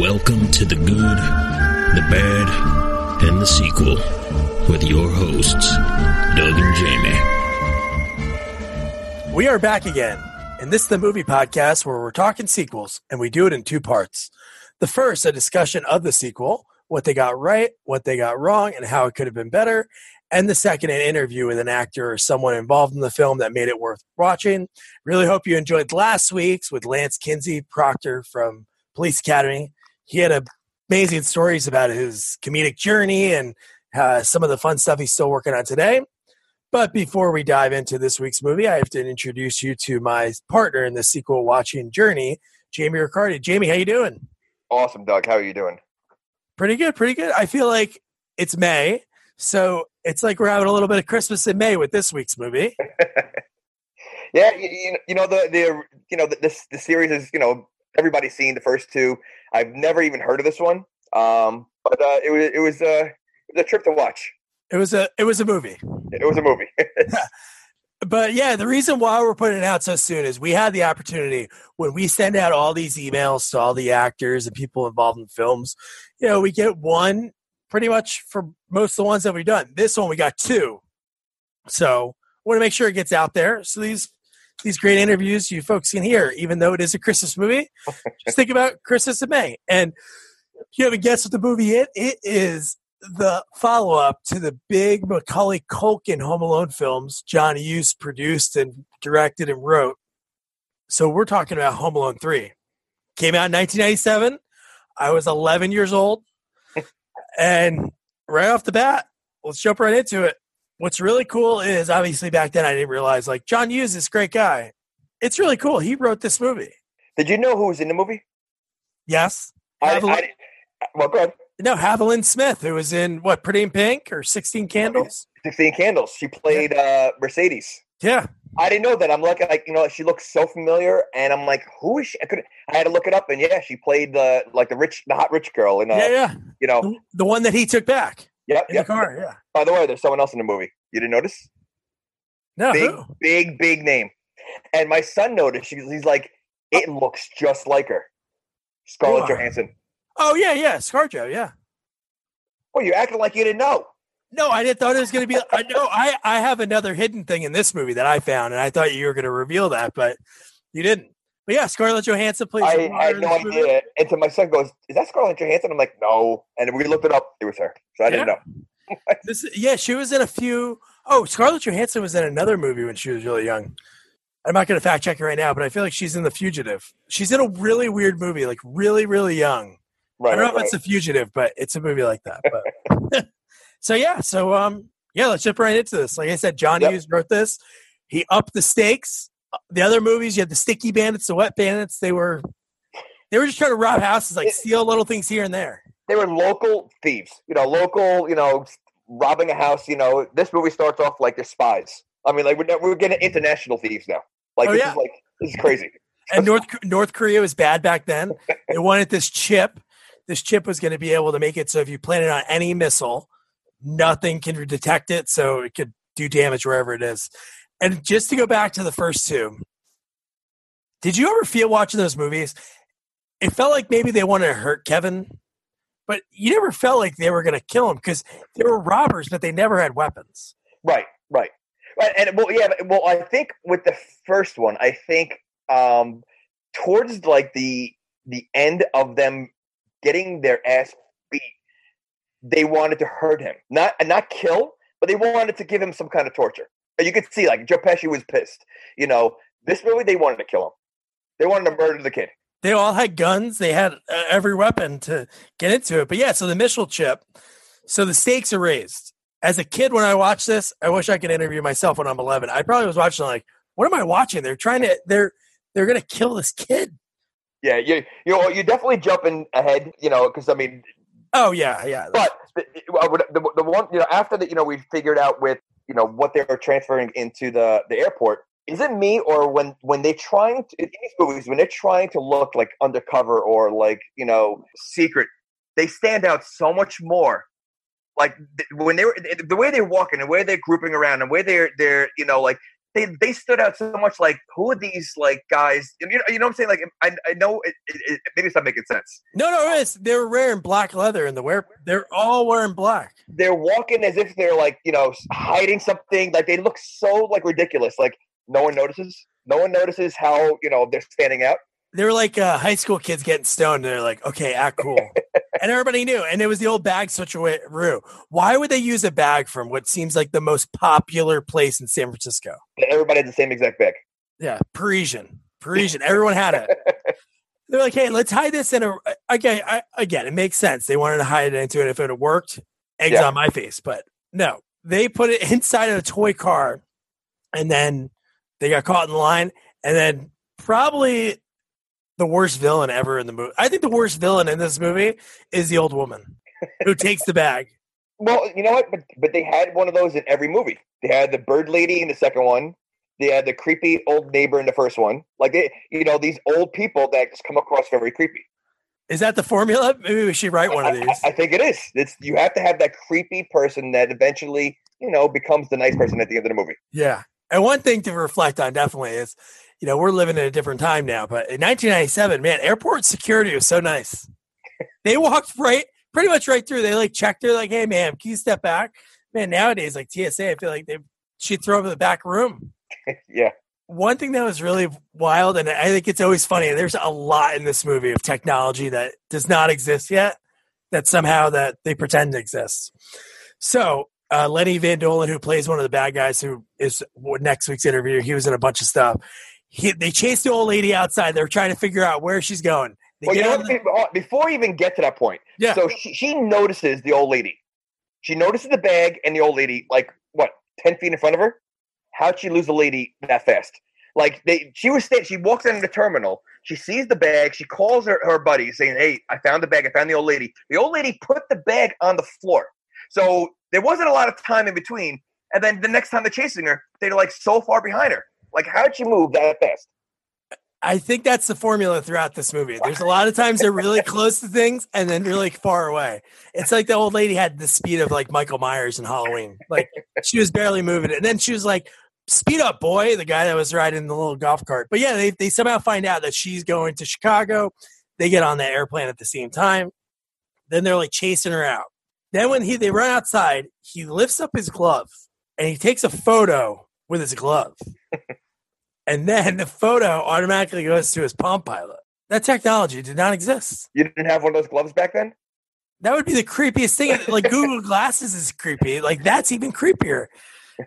Welcome to the good, the bad, and the sequel with your hosts, Doug and Jamie. We are back again, and this is the movie podcast where we're talking sequels, and we do it in two parts. The first, a discussion of the sequel, what they got right, what they got wrong, and how it could have been better. And the second, an interview with an actor or someone involved in the film that made it worth watching. Really hope you enjoyed last week's with Lance Kinsey Proctor from Police Academy. He had amazing stories about his comedic journey and uh, some of the fun stuff he's still working on today. But before we dive into this week's movie, I have to introduce you to my partner in the sequel watching journey, Jamie Riccardi. Jamie, how you doing? Awesome, Doug. How are you doing? Pretty good, pretty good. I feel like it's May, so it's like we're having a little bit of Christmas in May with this week's movie. yeah, you, you, know the the you know the, this the series is you know everybody's seen the first two. I've never even heard of this one, um, but uh, it was it was, uh, it was a trip to watch. It was a it was a movie. It was a movie. but yeah, the reason why we're putting it out so soon is we had the opportunity when we send out all these emails to all the actors and people involved in films. You know, we get one pretty much for most of the ones that we've done. This one we got two. So want to make sure it gets out there. So these these great interviews you folks can hear, even though it is a Christmas movie. just think about Christmas in May. And you have a guess what the movie is? It is the follow up to the big Macaulay Culkin Home Alone films John Hughes produced and directed and wrote. So we're talking about Home Alone 3. Came out in 1997. I was 11 years old. and right off the bat, let's jump right into it. What's really cool is obviously back then I didn't realize like John Hughes is great guy. It's really cool. He wrote this movie. Did you know who was in the movie? Yes. I, I, well, go ahead. No, Haviland Smith, who was in what, Pretty in Pink or 16 Candles? 16 Candles. She played uh, Mercedes. Yeah. I didn't know that. I'm looking like you know she looks so familiar, and I'm like, who is she? I could I had to look it up, and yeah, she played the like the rich, the hot rich girl in uh, yeah, yeah, you know the, the one that he took back. Yep, in yep. the car. Yeah. By the way, there's someone else in the movie. You didn't notice? No. Big, who? big, big name. And my son noticed. He's like, oh. it looks just like her, Scarlett? Johansson. Oh yeah, yeah, ScarJo. Yeah. Well, you're acting like you didn't know. No, I didn't thought it was going to be. I know I I have another hidden thing in this movie that I found, and I thought you were going to reveal that, but you didn't. But yeah, Scarlett Johansson plays. I, I had no movie. idea. And so my son goes, "Is that Scarlett Johansson?" I'm like, "No." And we looked it up. It was her. So I didn't know. This, yeah, she was in a few. Oh, Scarlett Johansson was in another movie when she was really young. I'm not going to fact check her right now, but I feel like she's in The Fugitive. She's in a really weird movie, like really, really young. Right. I don't know right, if it's The Fugitive, but it's a movie like that. But so yeah, so um, yeah, let's jump right into this. Like I said, John Yep. Hughes wrote this. He upped the stakes. The other movies, you had the Sticky Bandits, the Wet Bandits. They were they were just trying to rob houses, like steal little things here and there. they were local thieves. You know, local. You know, robbing a house. You know, this movie starts off like they're spies. I mean, like we're we're getting international thieves now. Like Oh, this yeah. is like this is crazy. and North North Korea was bad back then. They wanted this chip. This chip was going to be able to make it so if you plant it on any missile, nothing can detect it, so it could do damage wherever it is. And just to go back to the first two, did you ever feel watching those movies? It felt like maybe they wanted to hurt Kevin, but you never felt like they were going to kill him because they were robbers, but they never had weapons. Right, right, right. And well, yeah. Well, I think with the first one, I think um towards like the the end of them getting their ass beat, they wanted to hurt him, not not kill, but they wanted to give him some kind of torture. You could see, like Joe Pesci was pissed. You know, this movie they wanted to kill him. They wanted to murder the kid. they all had guns. They had uh, every weapon to get into it. But yeah, so the missile chip. So the stakes are raised. As a kid, when I watched this, I wish I could interview myself when I'm 11. I probably was watching like, what am I watching? They're trying to they're they're gonna kill this kid. Yeah, you you know you're definitely jumping ahead. You know, because I mean, Oh yeah, yeah. But the, the, the one, you know, after that, you know, we figured out with, you know, what they're transferring into the, the airport. Is it me or when when they're trying to in these movies when they're trying to look like undercover or like you know secret, they stand out so much more. Like when they were the way they're walking, the way they're grouping around, and way they're they're you know like they they stood out so much. Like, who are these like guys? You know, you know what I'm saying? Like, I, I know it, it, it, maybe it's not making sense. No, no, it's they're wearing black leather and the wear. They're all wearing black. They're walking as if they're like you know hiding something. Like they look so like ridiculous. Like no one notices. No one notices how you know they're standing out. They're like uh, high school kids getting stoned. And they're like, okay, act cool, and everybody knew. And it was the old bag switcheroo. Why would they use a bag from what seems like the most popular place in San Francisco? Everybody had the same exact bag. Yeah, Parisian, Parisian. Everyone had it. They're like, hey, let's hide this in a. Again, I, again, it makes sense. They wanted to hide it into it. If it had worked, eggs Yeah. on my face. But no, they put it inside of a toy car, and then they got caught in the line, and then probably the worst villain ever in the movie. I think the worst villain in this movie is the old woman who takes the bag. Well, you know what? But but they had one of those in every movie. They had the bird lady in the second one. They had the creepy old neighbor in the first one. Like they, you know, these old people that just come across very creepy. Is that the formula? Maybe we should write one of these. I, I think it is. It's you have to have that creepy person that eventually, you know, becomes the nice person at the end of the movie. Yeah. And one thing to reflect on definitely is, you know, we're living in a different time now, but in 1997, man, airport security was so nice. They walked right, pretty much right through. They like checked her, like, hey, ma'am, can you step back? Man, nowadays, like TSA, I feel like they she'd throw in the back room. Yeah. One thing that was really wild, and I think it's always funny, there's a lot in this movie of technology that does not exist yet, that somehow that they pretend exists. So uh, Lenny von Dohlen, who plays one of the bad guys, who is next week's interview, he was in a bunch of stuff. He, they chased the old lady outside. They're trying to figure out where she's going. They Well, you know what? the- uh, Before we even get to that point, Yeah. So she, she notices the old lady. She notices the bag and the old lady, like what, ten feet in front of her. How'd she lose the lady that fast? Like they, she was She walks into the terminal. She sees the bag. She calls her her buddy, saying, "Hey, I found the bag. I found the old lady." The old lady put the bag on the floor, so there wasn't a lot of time in between. And then the next time they're chasing her, they're like so far behind her. Like, how'd she move that fast? I think that's the formula throughout this movie. There's a lot of times they're really close to things and then really far away. It's like the old lady had the speed of like Michael Myers in Halloween. Like she was barely moving it. And then she was like, Speed up, boy, the guy that was riding the little golf cart. But yeah, they, they somehow find out that she's going to Chicago. They get on the airplane at the same time. Then they're like chasing her out. Then when he they run outside, he lifts up his glove and he takes a photo with his glove. And then the photo automatically goes to his Palm Pilot. That technology did not exist. You didn't have one of those gloves back then. That would be the creepiest thing. Like Google Glasses is creepy. Like that's even creepier.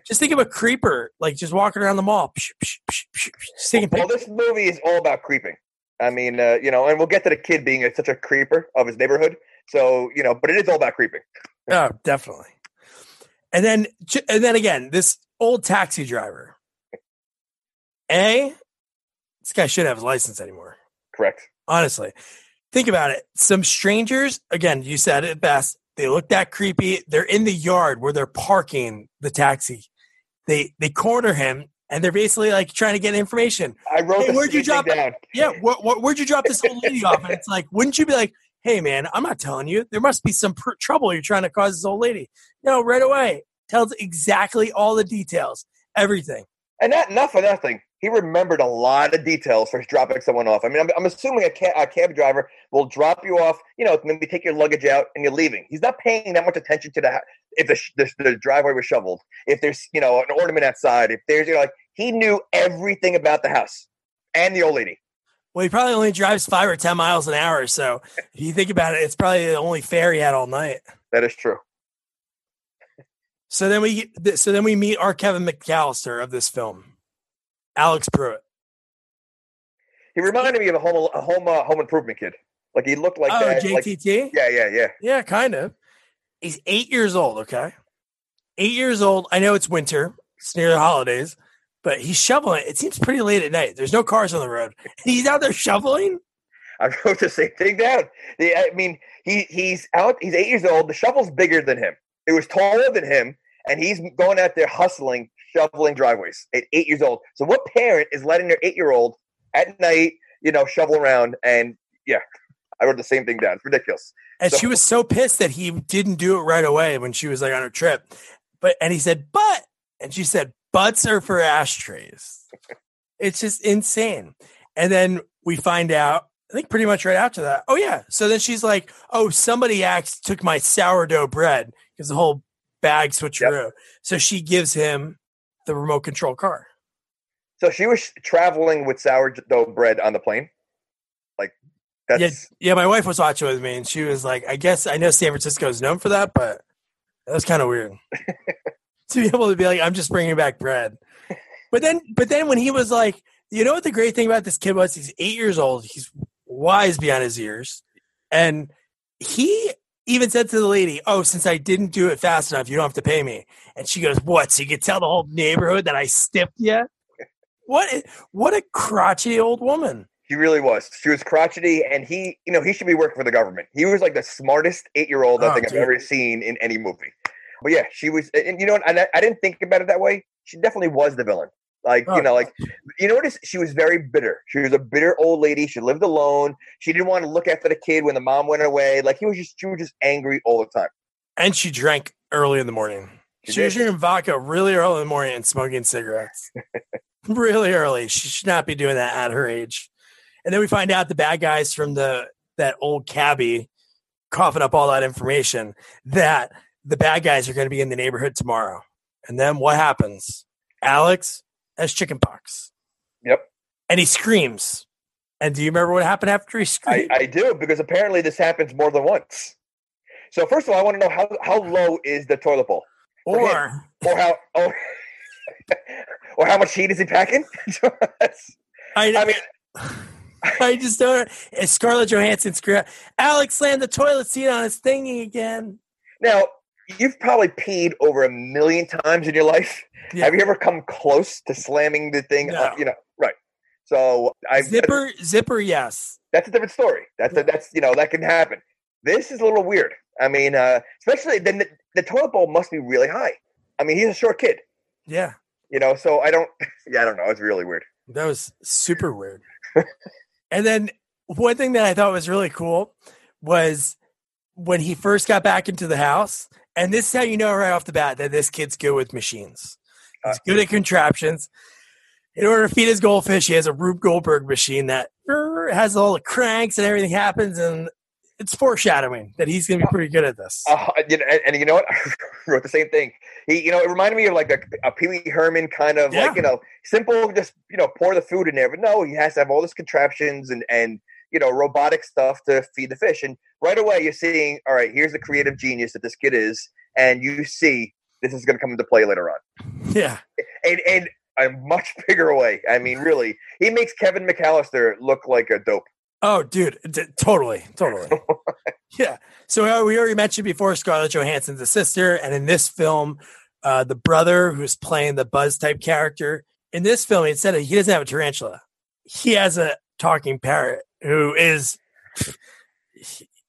Just think of a creeper, like just walking around the mall, psh, psh, psh, psh, psh, just Well, this movie is all about creeping. I mean, uh, you know, and we'll get to the kid being a, such a creeper of his neighborhood. So, you know, but it is all about creeping. Oh, definitely. And then, and then again, this old taxi driver. A, this guy shouldn't have his license anymore. Correct. honestly. Think about it. Some strangers, again, you said it best. They look that creepy. They're in the yard where they're parking the taxi. They they corner him and they're basically like trying to get information. I wrote Hey, where'd you drop down. Yeah, wh- wh- where'd you drop this old lady off? And it's like, wouldn't you be like, hey man, I'm not telling you. There must be some pr- trouble you're trying to cause this old lady. No, right away. Tells exactly all the details, everything. And not not for nothing. He remembered a lot of details for dropping someone off. I mean, I'm, I'm assuming a, ca- a cab driver will drop you off. You know, maybe take your luggage out and you're leaving. He's not paying that much attention to the if the, sh- the the driveway was shoveled, if there's you know an ornament outside, if there's you know like he knew everything about the house and the old lady. Well, he probably only drives five or ten miles an hour. So if you think about it, it's probably the only fare he had all night. That is true. So then we so then we meet our Kevin McAllister of this film, Alex Pruitt. He reminded me of a home a home uh, home improvement kid. Like he looked like oh, that. like- JTT. yeah, yeah, yeah. Yeah, kind of. He's eight years old. Okay, eight years old. I know it's winter. It's near the holidays, but he's shoveling. It seems pretty late at night. There's no cars on the road. He's out there shoveling. I wrote the same thing down. I mean, he he's out. He's eight years old. The shovel's bigger than him. It was taller than him, and he's going out there hustling, shoveling driveways at eight years old. So, what parent is letting their eight-year-old at night, you know, shovel around? And yeah, I wrote the same thing down. It's ridiculous. And So- she was so pissed that he didn't do it right away when she was like on her trip. But and he said, but and she said, butts are for ashtrays. it's just insane. And then we find out, I think pretty much right after that. Oh yeah. So then she's like, "Oh, somebody acts took my sourdough bread because the whole bag switcheroo." Yep. So she gives him the remote control car. So she was traveling with sourdough bread on the plane. Like that's yeah, yeah. My wife was watching with me, and she was like, "I guess I know San Francisco is known for that, but that was kind of weird to be able to be like, I'm just bringing back bread." But then, but then when he was like, you know what the great thing about this kid was? He's eight years old. He's wise beyond his years, and he even said to the lady, "Oh, since I didn't do it fast enough, you don't have to pay me." And she goes, "What? So you can tell the whole neighborhood that I stiffed you?" What? What a crotchety old woman. He really was. She was crotchety, and he, you know, he should be working for the government. He was like the smartest eight-year-old I oh, think dude. I've ever seen in any movie. But yeah, she was, and you know, I, I didn't think about it that way. She definitely was the villain. Like oh. you know, like you notice she was very bitter. She was a bitter old lady. She lived alone. She didn't want to look after the kid when the mom went away. Like he was just, she was just angry all the time. And she drank early in the morning. She, she was drinking vodka really early in the morning and smoking cigarettes. really early. She should not be doing that at her age. And then we find out the bad guys from the that old cabbie coughing up all that information that the bad guys are going to be in the neighborhood tomorrow. And then what happens? Alex has chickenpox. Yep. And he screams. And do you remember what happened after he screamed? I, I do because apparently this happens more than once. So first of all, I want to know how how low is the toilet bowl, or or how oh, or how much heat is he packing? I, I mean. I just don't. It's Scarlett Johansson screw. Alex slammed the toilet seat on his thingy again. Now you've probably peed over a million times in your life. Yeah. Have you ever come close to slamming the thing? No. Up, you know, right? So I zipper zipper. Yes, that's a different story. That's a, that's you know that can happen. This is a little weird. I mean, uh, especially then the the toilet bowl must be really high. I mean, he's a short kid. Yeah. You know, so I don't. Yeah, I don't know. It's really weird. That was super weird. And then one thing that I thought was really cool was when he first got back into the house. And this is how you know right off the bat that this kid's good with machines. He's good at contraptions. In order to feed his goldfish, he has a Rube Goldberg machine that has all the cranks and everything happens. And it's foreshadowing that he's going to be pretty good at this. Uh, and, and, you know what? I wrote the same thing. He, you know, it reminded me of like a, a Pee Wee Herman kind of yeah. like, you know, simple, just, you know, pour the food in there. But no, he has to have all this contraptions and, and, you know, robotic stuff to feed the fish. And right away, you're seeing, all right, here's the creative genius that this kid is. And you see this is going to come into play later on. Yeah. And, and a much bigger way. I mean, really, he makes Kevin McAllister look like a dope. Oh, dude, d- totally, totally. yeah. So uh, we already mentioned before Scarlett Johansson's a sister, and in this film, uh, the brother who's playing the Buzz type character in this film, instead of he doesn't have a tarantula, he has a talking parrot who is.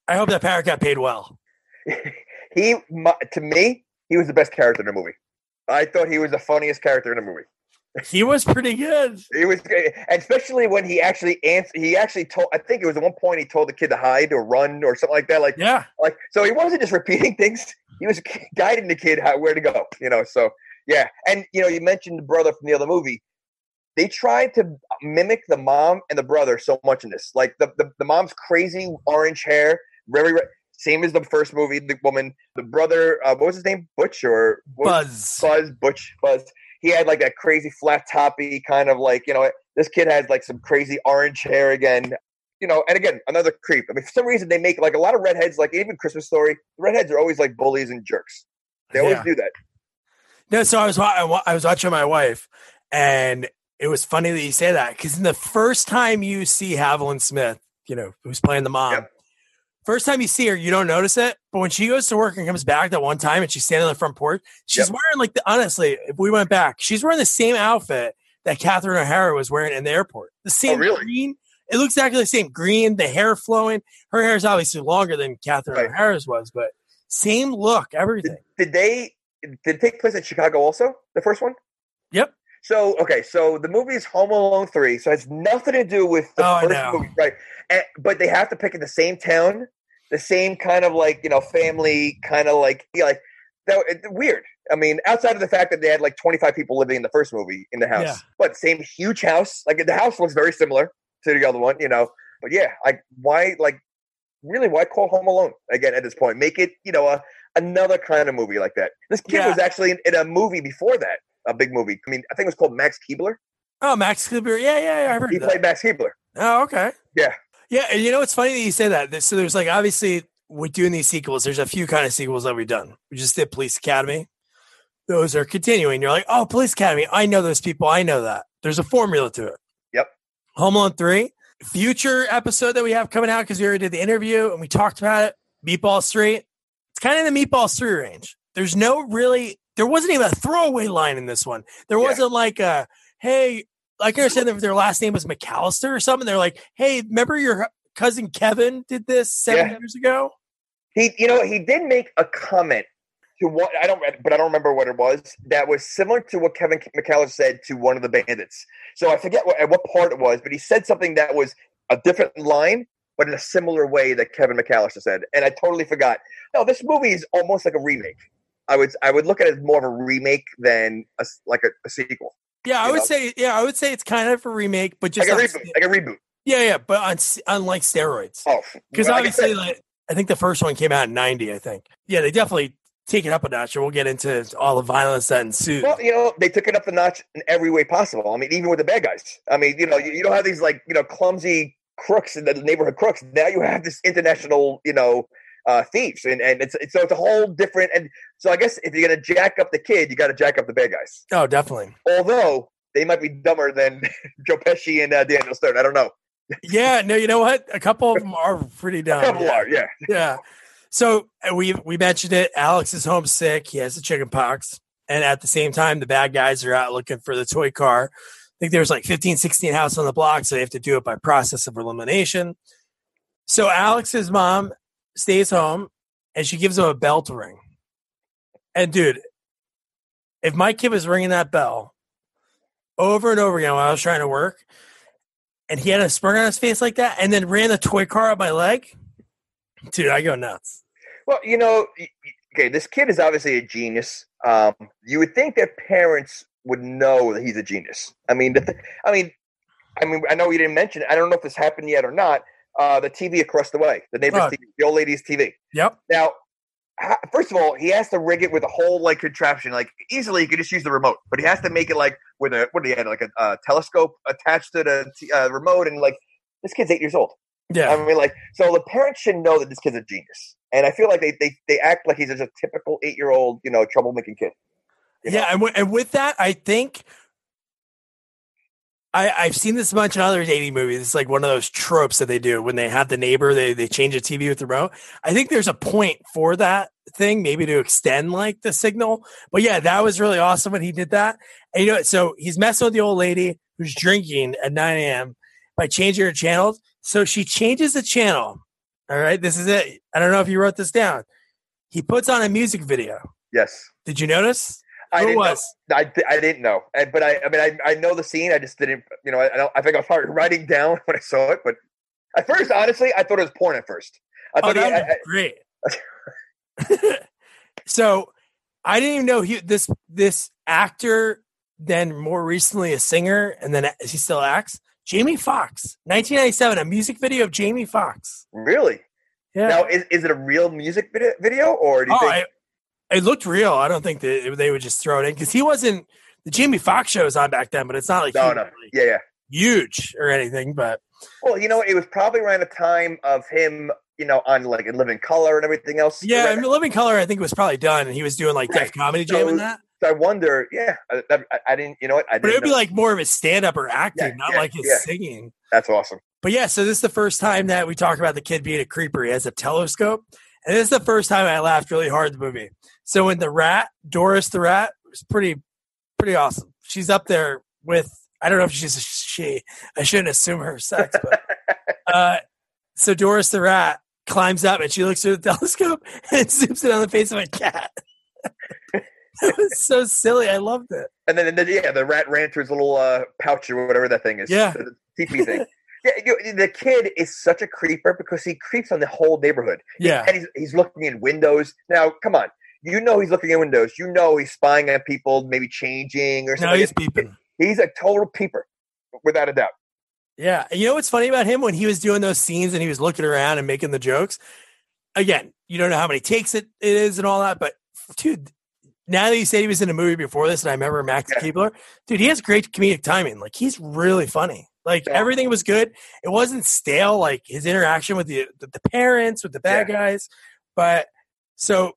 I hope that parrot got paid well. he, to me, he was the best character in the movie. I thought he was the funniest character in the movie. He was pretty good. He was, good. especially when he actually answered. He actually told. I think it was at one point he told the kid to hide or run or something like that. Like yeah, like so he wasn't just repeating things. He was guiding the kid how where to go. You know, so yeah. And you know, you mentioned the brother from the other movie. They tried to mimic the mom and the brother so much in this. Like the the, the mom's crazy orange hair, very same as the first movie. The woman, the brother, uh, what was his name? Butch or Buzz? Buzz Butch Buzz he had like that crazy flat toppy kind of like you know this kid has like some crazy orange hair again you know and again another creep i mean for some reason they make like a lot of redheads like even christmas story the redheads are always like bullies and jerks they always yeah. do that no so i was i was watching my wife and it was funny that you say that because in the first time you see haviland smith you know who's playing the mom yep. First time you see her, you don't notice it. But when she goes to work and comes back that one time and she's standing on the front porch, she's yep. wearing like the honestly, if we went back, she's wearing the same outfit that Catherine O'Hara was wearing in the airport. The oh, same oh, really? green. It looks exactly the same. Green, the hair flowing. Her hair is obviously longer than Catherine right. O'Hara's was, but same look, everything. Did, did they did it take place in Chicago also? The first one? Yep. So okay, so the movie is Home Alone three, so it has nothing to do with the oh, first movie, right? And, but they have to pick in the same town the same kind of like you know family kind of like you know, like that it, weird I mean, outside of the fact that they had like 25 people living in the first movie in the house, Yeah. but same huge house. Like the house looks very similar to the other one, you know. But yeah, like why, like really, why call Home Alone again at this point? Make it, you know, a, another kind of movie like that. This kid Yeah. was actually in, in a movie before that, a big movie. I mean, I think it was called Max Keebler. Oh, Max Cooper. Yeah, yeah, yeah. I've heard He that. played Max Keebler. Oh, okay. Yeah. Yeah, and you know it's funny that you say that. So there's like obviously with doing these sequels, there's a few kind of sequels that we've done. We just did Police Academy. Those are continuing. You're like, oh, Police Academy. I know those people. I know that. There's a formula to it. Yep. Home Alone three, future episode that we have coming out because we already did the interview and we talked about it. Meatball Street. It's kind of in the Meatball Street range. There's no really. There wasn't even a throwaway line in this one. There wasn't like a hey. I can understand if their last name was McAllister or something. They're like, hey, remember your cousin Kevin did this seven Yeah. years ago? He, you know, he did make a comment to what I don't, but I don't remember what it was. That was similar to what Kevin McAllister said to one of the bandits. So I forget what, at what part it was, but he said something that was a different line, but in a similar way that Kevin McAllister said, and I totally forgot. No, this movie is almost like a remake. I would, I would look at it as more of a remake than a, like a, a sequel, Yeah, I would know? say, yeah, I would say it's kind of a remake, but just like a reboot, st- like a reboot. yeah, yeah, but on unlike steroids. Oh, Because I obviously, said, like, I think the first one came out in '90. I think. Yeah, they definitely take it up a notch, and we'll get into all the violence that ensued. Well, you know, they took it up the notch in every way possible. I mean, even with the bad guys. I mean, you know, you, you don't have these like, you know, clumsy crooks in the neighborhood crooks. Now you have this international, you know, uh, thieves, and and it's, it's so it's a whole different. And so I guess if you're gonna jack up the kid, you got to jack up the bad guys. oh, definitely. Although they might be dumber than Joe Pesci and uh, Daniel Stern. I don't know. Yeah, no, you know what? A couple of them are pretty A dumb. couple yeah. are, yeah. yeah. So uh, we we mentioned it. Alex is homesick. He has the chicken pox. And at the same time, the bad guys are out looking for the toy car. I think there's like 15, 16 houses on the block, so they have to do it by process of elimination. So Alex's mom stays home and she gives him a bell to ring. And dude, if my kid was ringing that bell over and over again while I was trying to work, and he had a smirk on his face like that, and then ran the toy car up my leg, dude, I go nuts. Well, you know, okay, this kid is obviously a genius. Um, you would think their parents would know that he's a genius. I mean, I mean, I mean, I know you didn't mention. it. I don't know if this happened yet or not. Uh, the TV across the way, the neighbor's Oh. TV, the old lady's TV. Yep. Now, first of all, he has to rig it with a whole like contraption. Like easily, he could just use the remote, but he has to make it like with a what do you had like a uh, telescope attached to the t- uh, remote, and like this kid's eight years old. Yeah. I mean, like, so the parents should know that this kid's a genius, and I feel like they they, they act like he's just a typical eight year old, you know, troublemaking kid. you know? Yeah, and, w- and with that, I think I, I've seen this much in other dating movies. It's like one of those tropes that they do when they have the neighbor, they they change the TV with the remote. I think there's a point for that thing, maybe to extend like the signal. But yeah, that was really awesome when he did that. And you know, so he's messing with the old lady who's drinking at 9 a.m. by changing her channels. So she changes the channel. All right, this is it. I don't know if you wrote this down. He puts on a music video. Yes, Did you notice? I Who didn't know. was? I, I didn't know, but I I mean I, I know the scene. I just didn't. You know, I I, don't, I think I was probably writing down when I saw it, but at first, honestly, I thought it was porn at first. I Oh, thought he, that I, great. so I didn't even know he this this actor, then more recently a singer, and then he still acts. Jamie Foxx, 1997, a music video of Jamie Foxx. Really. Yeah. Now, is, is it a real music video, video or do you oh, think? It looked real. I don't think that they would just throw it in because he wasn't. The Jamie Foxx show was on back then, but it's not like no, no. really Yeah, yeah. huge or anything. But Well, you know, it was probably around the time of him, you know, on like in Living Color and everything else. yeah, Right? I mean, Living Color, I think was probably done, and he was doing like Right. Comedy Jam So- and that. So I wonder, yeah, I, I, I didn't, you know what? I But it would be like more of his stand up or acting, Yeah, not yeah, like his yeah. singing. that's awesome. But yeah, so this is the first time that we talk about the kid being a creeper. He has a telescope. And this is the first time I laughed really hard in the movie. So in the rat, Doris the rat, was pretty pretty awesome. She's up there with I don't know if she's a she. I shouldn't assume her sex, but uh so Doris the rat climbs up and she looks through the telescope and zooms in on the face of a cat. that was so silly. I loved it. And then, and then, yeah, the rat ran through his little uh, pouch or whatever that thing is. Yeah. the teepee thing. Yeah, you, the kid is such a creeper because he creeps on the whole neighborhood. Yeah. and he's he's looking in windows. Now, come on, you know he's looking in windows. You know he's spying on people, maybe changing or something. No, he's peeping. He's a total peeper, without a doubt. Yeah. You know what's funny about him when he was doing those scenes and he was looking around and making the jokes? Again, you don't know how many takes it, it is and all that, but dude, now that you said he was in a movie before this, and I remember Max Yeah. Keebler, dude, he has great comedic timing. Like he's really funny. Like Yeah. everything was good. It wasn't stale, like his interaction with the the, the parents, with the bad guys. But so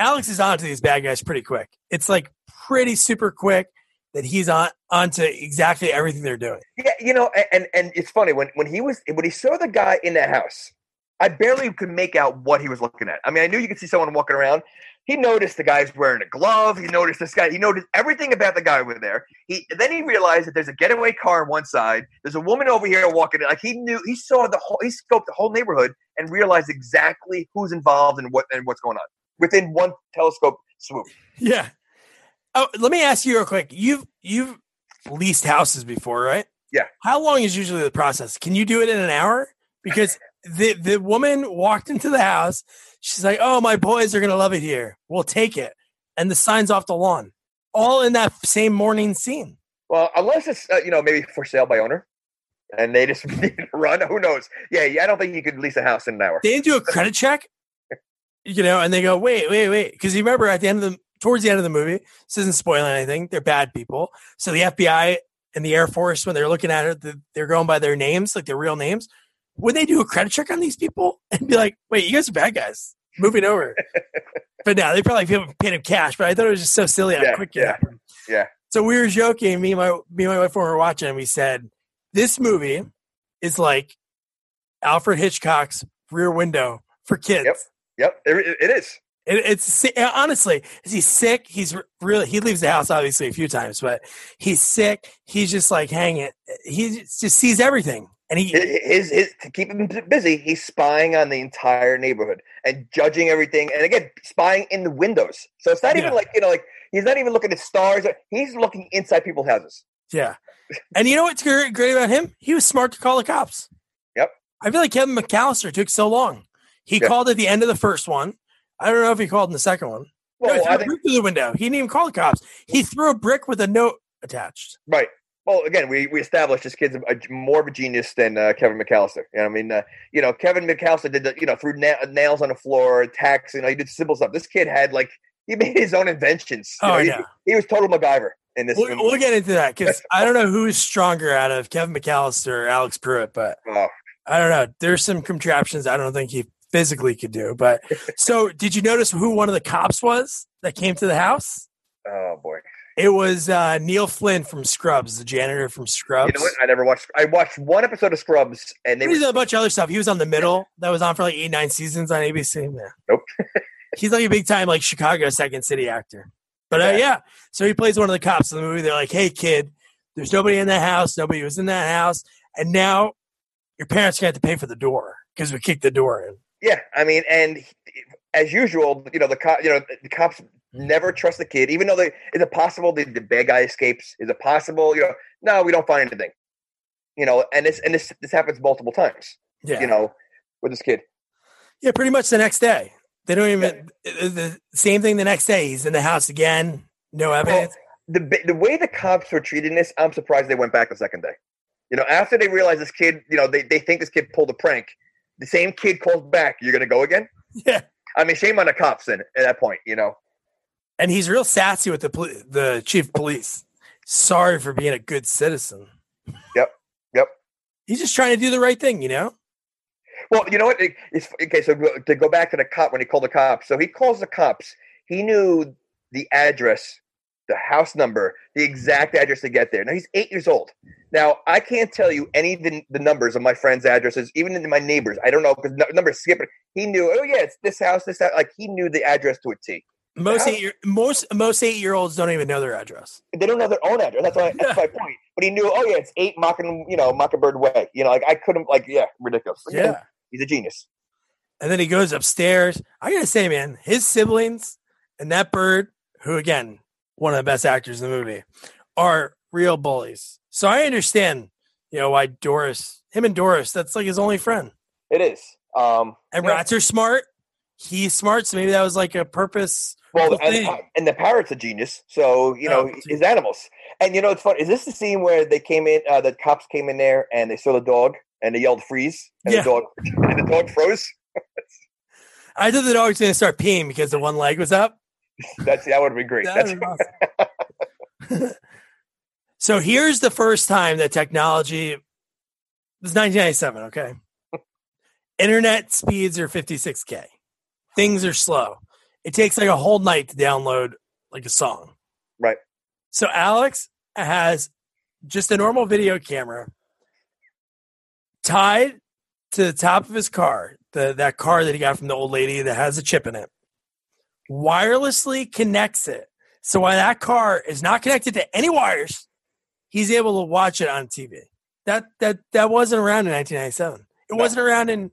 Alex is onto these bad guys pretty quick. It's like pretty super quick that he's on onto exactly everything they're doing. Yeah, you know, and and it's funny when when he was when he saw the guy in the house, I barely could make out what he was looking at. I mean, I knew you could see someone walking around. He noticed the guy's wearing a glove. He noticed this guy. He noticed everything about the guy over there. He then he realized that there's a getaway car on one side. There's a woman over here walking. Like he knew, he saw the whole. He scoped the whole neighborhood and realized exactly who's involved and what and what's going on within one telescope swoop. Yeah. Oh, let me ask you real quick. You've you've leased houses before, right? Yeah. How long is usually the process? Can you do it in an hour? Because the the woman walked into the house. She's like, "Oh, my boys are gonna love it here. We'll take it." And the signs off the lawn, all in that same morning scene. Well, unless it's uh, you know maybe for sale by owner, and they just run. Who knows? Yeah, yeah. I don't think you could lease a house in an hour. They didn't do a credit check, you know, and they go, "Wait, wait, wait," because you remember at the end of the towards the end of the movie, this isn't spoiling anything. They're bad people, so the FBI and the Air Force, when they're looking at it, they're going by their names, like their real names. Would they do a credit check on these people and be like, "Wait, you guys are bad guys, moving over"? but now they probably paid paid him cash. But I thought it was just so silly how Yeah, quick yeah, happened. yeah. So we were joking. Me and my me and my wife when we were watching, and we said, "This movie is like Alfred Hitchcock's Rear Window for kids." Yep. Yep, it, it is. It, it's uh, honestly, is he sick? He's really he leaves the house obviously a few times, but he's sick. He's just like hanging. He just sees everything, and he His, his to keep him busy, he's spying on the entire neighborhood and judging everything. And again, spying in the windows. So it's not even like you know, like he's not even looking at stars. Uh, he's looking inside people's houses. yeah. And you know what's great, great about him? He was smart to call the cops. Yep. I feel like Kevin McAllister took so long. He Yeah. called at the end of the first one. I don't know if he called in the second one. Well, no, he threw I a think brick through the window. He didn't even call the cops. He threw a brick with a note attached. right. Well, again, we, we established this kid's a, more of a genius than uh, Kevin McAllister. You know, I mean, uh, you know, Kevin McAllister did the, you know, threw na- nails on the floor, attacks. You know, he did simple stuff. This kid had like he made his own inventions. You Oh, know, I he, he was total MacGyver in this. We'll, we'll get into that because I don't know who's stronger out of Kevin McAllister or Alex Pruitt, but Oh, I don't know. There's some contraptions I don't think he physically could do. But so, did you notice who one of the cops was that came to the house? oh boy. It was uh, Neil Flynn from Scrubs, the janitor from Scrubs. You know what? I never watched. I watched one episode of Scrubs, and they He's were a bunch of other stuff. He was on the middle that was on for like eight, nine seasons on ABC. Yeah. Nope. He's like a big time like Chicago Second City actor. But uh, Yeah. yeah, so he plays one of the cops in the movie. They're like, "Hey, kid, there's nobody in that house. Nobody was in that house, and now your parents are gonna have to pay for the door because we kicked the door in." Yeah, I mean, and as usual, you know the cop, you know the cops never trust the kid, even though they is it possible the, the bad guy escapes? Is it possible? You know, no, we don't find anything. You know, and this and this this happens multiple times. Yeah, You know, with this kid. yeah, pretty much the next day. They don't even uh, the same thing the next day. He's in the house again. No evidence. The the way the cops were treating this, I'm surprised they went back the second day. You know, after they realize this kid, you know, they, they think this kid pulled a prank. The same kid calls back. You're gonna go again? yeah, I mean, shame on the cops. Then at that point, you know. and he's real sassy with the poli- the chief of police. Sorry for being a good citizen. Yep, yep. He's just trying to do the right thing, you know. Well, you know what? It's, okay, so to go back to the cop when he called the cops. So he calls the cops. He knew the address, the house number, the exact address to get there. Now he's eight years old. Now I can't tell you any of the, the numbers of my friends' addresses, even in my neighbors. I don't know because numbers skip. He knew. Oh yeah, it's this house, this house. Like he knew the address to a T. Most eight year, most most eight year olds don't even know their address. They don't know their own address. That's why. That's my point. But he knew. Oh yeah, it's eight Mocking, you know, Mockingbird Way. You know, like I couldn't. Like yeah, ridiculous. Yeah. he's a genius. And then he goes upstairs. I gotta say, man, his siblings and that bird, who again, one of the best actors in the movie, are real bullies. So I understand, you know, why Doris, him and Doris, that's like his only friend. It is. Um, And Yeah. rats are smart. He's smart, so maybe that was like a purpose Well, and, and the parrot's a genius. So you know Oh, his animals. And you know it's funny. Is this the scene where they came in? Uh, the cops came in there and they saw the dog and they yelled "freeze" and Yeah. the dog and the dog froze. I thought the dog was going to start peeing because the one leg was up. That's that would be great. That That's awesome. so here's the first time that technology this is 1997, okay? Internet speeds are 56k. Things are slow. It takes like a whole night to download like a song. Right. So Alex has just a normal video camera tied to the top of his car, the that car that he got from the old lady that has a chip in it. Wirelessly connects it. So while that car is not connected to any wires, he's able to watch it on TV. That that that wasn't around in 1997. It No. wasn't around in.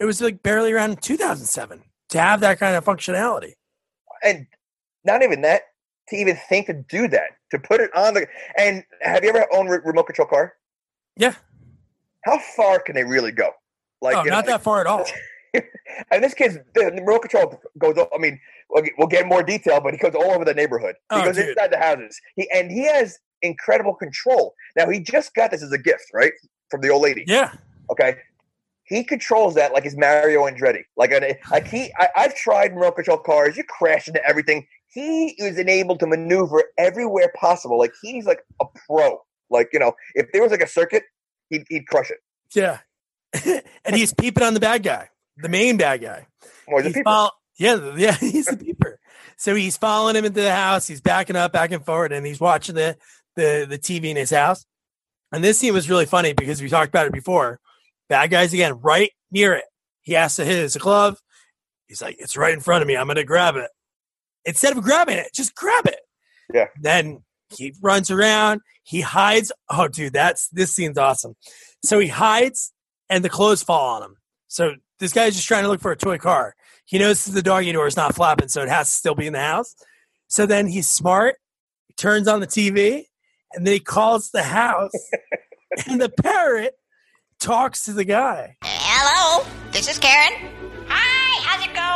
It was like barely around in 2007 to have that kind of functionality. and not even that to even think to do that to put it on the. And have you ever owned a remote control car? Yeah. How far can they really go? Like oh, you know, not that far at all. And this kid's the, the remote control goes. I mean, we'll get, we'll get more detail, but he goes all over the neighborhood. He Oh, goes dude. inside the houses. He and he has incredible control. Now he just got this as a gift, right, from the old lady. Yeah. Okay, he controls that like he's Mario Andretti. Like, an, like he, I, I've tried remote control cars. You crash into everything. He is enabled to maneuver everywhere possible. Like he's like a pro. Like you know, if there was like a circuit, he'd, he'd crush it. Yeah. and he's peeping on the bad guy, the main bad guy. Than He's people. yeah, yeah, he's the peeper. So he's following him into the house. He's backing up, back and forward, and he's watching the the the TV in his house. And this scene was really funny because we talked about it before. Bad guys again, right near it. He has to hit his glove. He's like, "It's right in front of me. I'm going to grab it." Instead of grabbing it, just grab it. Yeah. Then he runs around. He hides. Oh, dude, that's this scene's awesome. So he hides, and the clothes fall on him. So this guy's just trying to look for a toy car. He notices the doggy door is not flapping, so it has to still be in the house. So then he's smart. He turns on the TV, and then he calls the house, and the parrot talks to the guy. Hello, this is Karen. Hi, how's it going?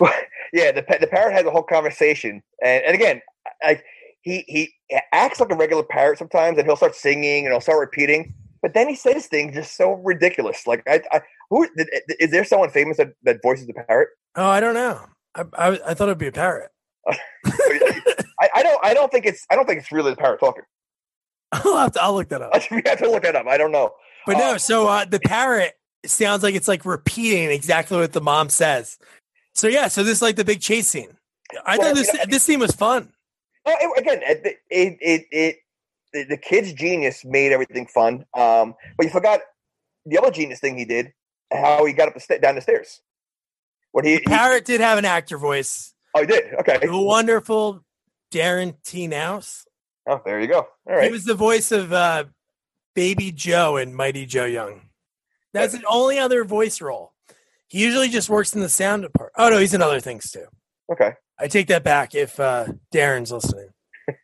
yeah, the the parrot has a whole conversation, and and again, like he he acts like a regular parrot sometimes, and he'll start singing and he'll start repeating, but then he says things just so ridiculous. Like I, I who is there someone famous that, that voices the parrot? Oh, I don't know. I, I, I thought it'd be a parrot. I, I don't I don't think it's I don't think it's really the parrot talking. I'll have to, I'll look that up. we have to look that up. I don't know. But no, Uh, so uh, the parrot sounds like it's like repeating exactly what the mom says. So yeah, so this is like the big chase scene. I Well, thought this you know- this scene was fun. It- again, it it, it the, the kid's genius made everything fun. Um, but you forgot the other genius thing he did, how he got up the sta- down the stairs. What he, he Parrot did have an actor voice. oh he did okay. The wonderful Darren T. Nouse. Oh, there you go. All He was the voice of uh, Baby Joe in Mighty Joe Young. That's the only other voice role. He usually just works in the sound department. Oh no, he's in other things too. Okay. I take that back if uh, Darren's listening.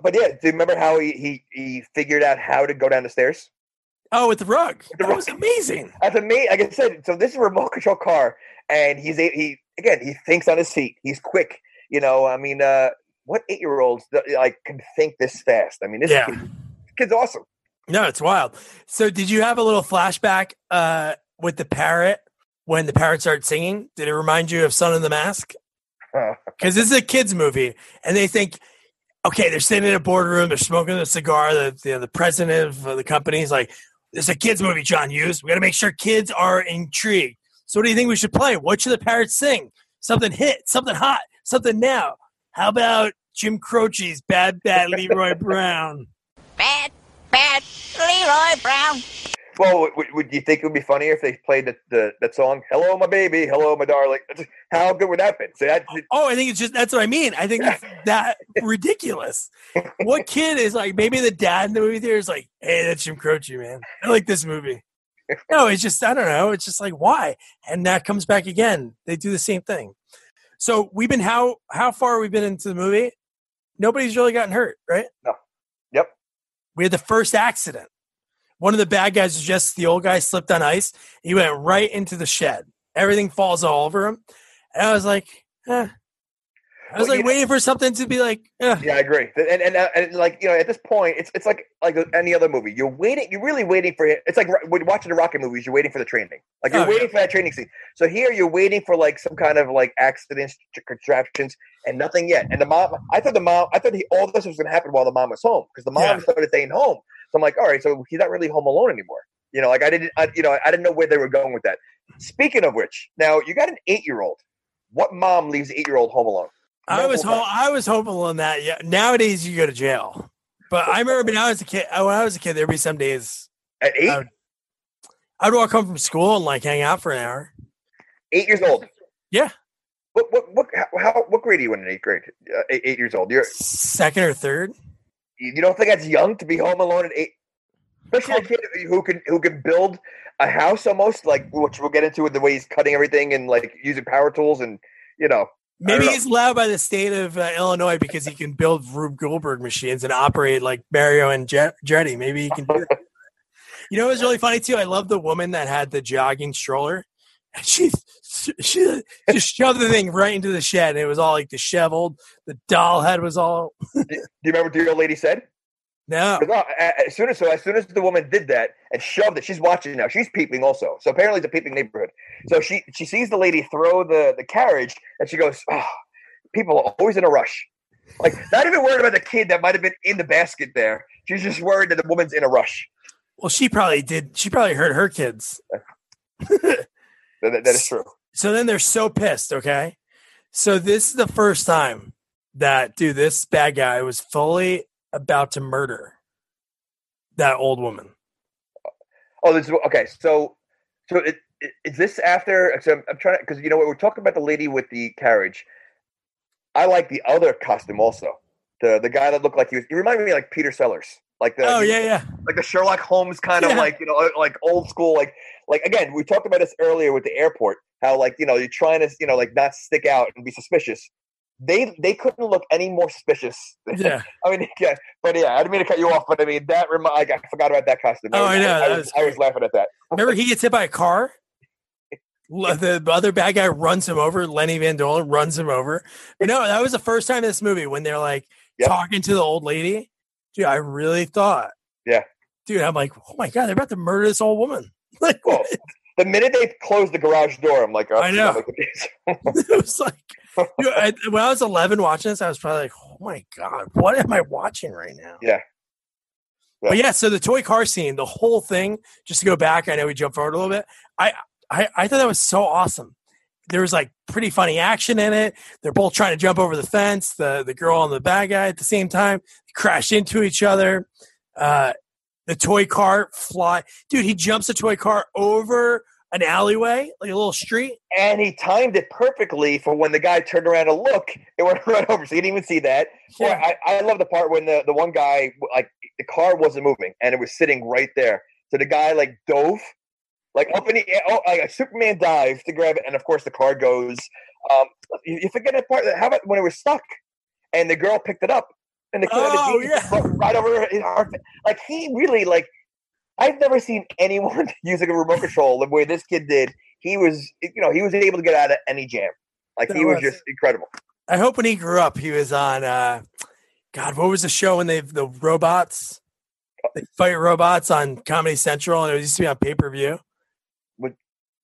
But yeah, do you remember how he, he he figured out how to go down the stairs? Oh, with the rug. the That rug. was amazing. That's amazing. Like I said, so this is a remote control car, and he's a, he again he thinks on his feet. He's quick. You know, I mean, uh, what eight year olds like can think this fast? I mean, this Yeah. kid, kid's awesome. No, it's wild. So, did you have a little flashback uh, with the parrot when the parrot started singing? Did it remind you of Son of the Mask? Because this is a kids' movie, and they think, okay, they're sitting in a boardroom, they're smoking a cigar. The you know, the president of the company is like, "This is a kids' movie, John Hughes. We got to make sure kids are intrigued. So, what do you think we should play? What should the parrot sing? Something hit, something hot, something now. How about Jim Croce's "Bad Bad Leroy Brown"? Bad, bad Leroy Brown. Well, would, would you think it would be funnier if they played the, the that song "Hello, my baby, hello, my darling"? How good would that been? So that, Oh, I think it's just that's what I mean. I think it's that ridiculous. What kid is like maybe the dad in the movie theater is like, hey, that's Jim Croce, man. I like this movie. No, it's just I don't know. It's just like why? And that comes back again. They do the same thing. So we've been how how far we've been into the movie? Nobody's really gotten hurt, right? No. Yep. We had the first accident. One of the bad guys was just the old guy slipped on ice. He went right into the shed everything falls all over him. And I was like, eh. I was Well, like you know- waiting for something to be like, eh. Yeah, I agree. And and, uh, and like you know, at this point, it's it's like like any other movie. You're waiting. You're really waiting for it. It's like when watching the Rocky movies. You're waiting for the training. Like you're Oh, waiting for that training scene. So here, you're waiting for like some kind of like accidents, contraptions, and nothing yet. And the mom, I thought the mom, I thought he, all this was going to happen while the mom was home because the mom Yeah. started staying home. So I'm like, all right, so he's not really home alone anymore. You know, like I didn't, I, you know, I didn't know where they were going with that. Speaking of which, now you got an eight year old. What mom leaves eight year old home alone? I was Multiple ho- I was hopeful on that. Yeah, nowadays you go to jail, but I remember when I was a kid. When I was a kid, there'd be some days At eight, I would- I'd walk home from school and like hang out for an hour. eight years old. Yeah. What what what how, what grade are you in in eighth grade? Uh, eight, eight years old. You're Second or third. You don't think that's young to be home alone at eight? Especially a kid who can who can build a house almost like which we'll get into with the way he's cutting everything and like using power tools and you know Maybe he's allowed by the state of uh, Illinois because he can build Rube Goldberg machines and operate like Mario and Jet- Jetty. Maybe he can do that. You know, it was really funny too. I love the woman that had the jogging stroller. And she she just shoved the thing right into the shed. And it was all like disheveled. The doll head was all do you remember what the old lady said? No. a- As soon as so as soon as the woman did that and shoved it, she's watching now. She's peeping also. So apparently it's a peeping neighborhood. So she she sees the lady throw the the carriage and she goes, "Oh, people are always in a rush." Like not even worried about the kid that might have been in the basket there. She's just worried that the woman's in a rush. Well, she probably did. She probably hurt her kids. That, that- is true. So then they're so pissed. Okay. So this is the first time that, dude, this bad guy was fully about to murder that old woman. Oh, oh this is okay. So, so it, it, is this after? So I'm, I'm trying to because you know what we're talking about the lady with the carriage. I like the other costume also. The the guy that looked like he was. He reminded me like Peter Sellers, like the Oh, yeah, yeah. like the Sherlock Holmes kind of like you know uh, like old school like like again we talked about this earlier with the airport how like you know you're trying to you know like not stick out and be suspicious. They they couldn't look any more suspicious. Yeah. I mean, yeah, but yeah, I didn't mean to cut you off, but I mean that remi- I, I forgot about that costume. Oh, I know, I, that was, was I was laughing at that. Remember he gets hit by a car? The other bad guy runs him over. Lenny von Dohlen runs him over. But no, that was the first time in this movie when they're like Yep. talking to the old lady. Dude, I really thought. Yeah. Dude, I'm like, oh my God, they're about to murder this old woman. Like, Well, the minute they closed the garage door, I'm like, oh, I know. it was like, dude, I, when I was 11 watching this, I was probably like, oh my God, what am I watching right now? Yeah. But yeah, so the toy car scene, the whole thing, just to go back, I know we jumped forward a little bit. I, I, I thought that was so awesome. There was like pretty funny action in it. They're both trying to jump over the fence. The the girl and the bad guy at the same time they crash into each other. Uh, the toy car fly, dude. He jumps the toy car over an alleyway, like a little street. and he timed it perfectly for when the guy turned around to look, it went right over. So he didn't even see that. Or Yeah. I, I love the part when the, the one guy, like, the car wasn't moving and it was sitting right there. So the guy, like, dove, like, up in the air, oh, like a Superman dive to grab it. And of course, the car goes. Um, you, you forget that part. How about when it was stuck and the girl picked it up and the kid had Oh, a yeah. right over her, her. Like, he really, like, I've never seen anyone using a remote control the way this kid did. He was, you know, he was able to get out of any jam. Like he was was- just incredible. I hope when he grew up, he was on. uh God, what was the show when they the robots? They fight robots on Comedy Central, and it used to be on pay per view.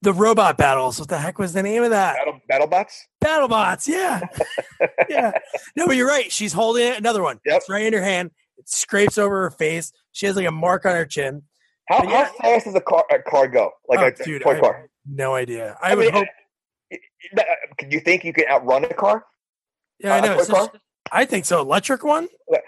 The robot battles. What the heck was the name of that? Battle, BattleBots. BattleBots. Yeah, yeah. No, but you're right. She's holding it. Another one. Yep. It's right in her hand. It scrapes over her face. She has like a mark on her chin. How, yeah. how fast does a car a car go? Like Oh, a dude, toy I car? no idea. I, I would mean, hope. Uh, Could you think you could outrun a car? Yeah, I a know. toy just- car? I think so. Electric one. Uh,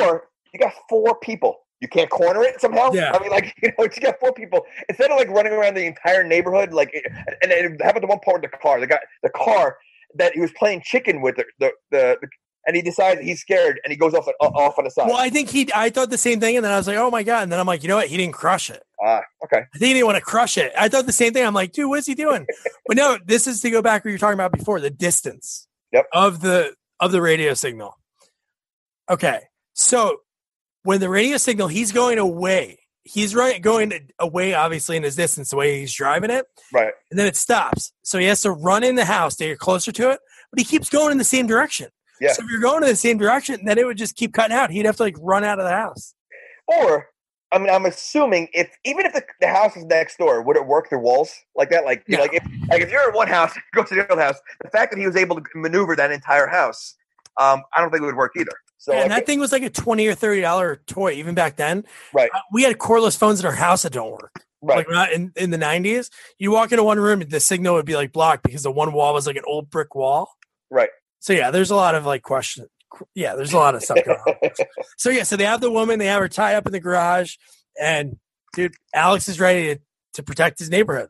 Or you got four people. You can't corner it somehow. Yeah. I mean, like you know, you got four people instead of like running around the entire neighborhood. Like, and it happened to one part of the car? The guy, the car that he was playing chicken with the the, the, the and he decides he's scared and he goes off off on the side. Well, I think he. I thought the same thing, and then I was like, "Oh my god!" And then I'm like, "You know what? He didn't crush it. Ah, okay. I think he didn't want to crush it." I thought the same thing. I'm like, "Dude, what is he doing?" but no, this is to go back what you were talking about before the distance Yep. of the of the radio signal. Okay, so when the radio signal, he's going away he's right going away, obviously in his distance, the way he's driving it, Right. and then it stops. So he has to run in the house to get closer to it, but he keeps going in the same direction. Yeah. So if you're going in the same direction, then it would just keep cutting out. He'd have to like run out of the house. Or, I mean, I'm assuming if even if the, the house is next door, would it work through walls like that? Like, No. like if like if you're in one house, go to the other house. The fact that he was able to maneuver that entire house, um, I don't think it would work either. So, and that thing was like a twenty or thirty dollar toy even back then. Right. Uh, We had cordless phones in our house that don't work. right, Like not in, in the nineties, you walk into one room, the signal would be like blocked because the one wall was like an old brick wall. right. So yeah, there's a lot of like question. Yeah, there's a lot of stuff going on. So yeah, so they have the woman, they have her tied up in the garage, and dude, Alex is ready to, to protect his neighborhood.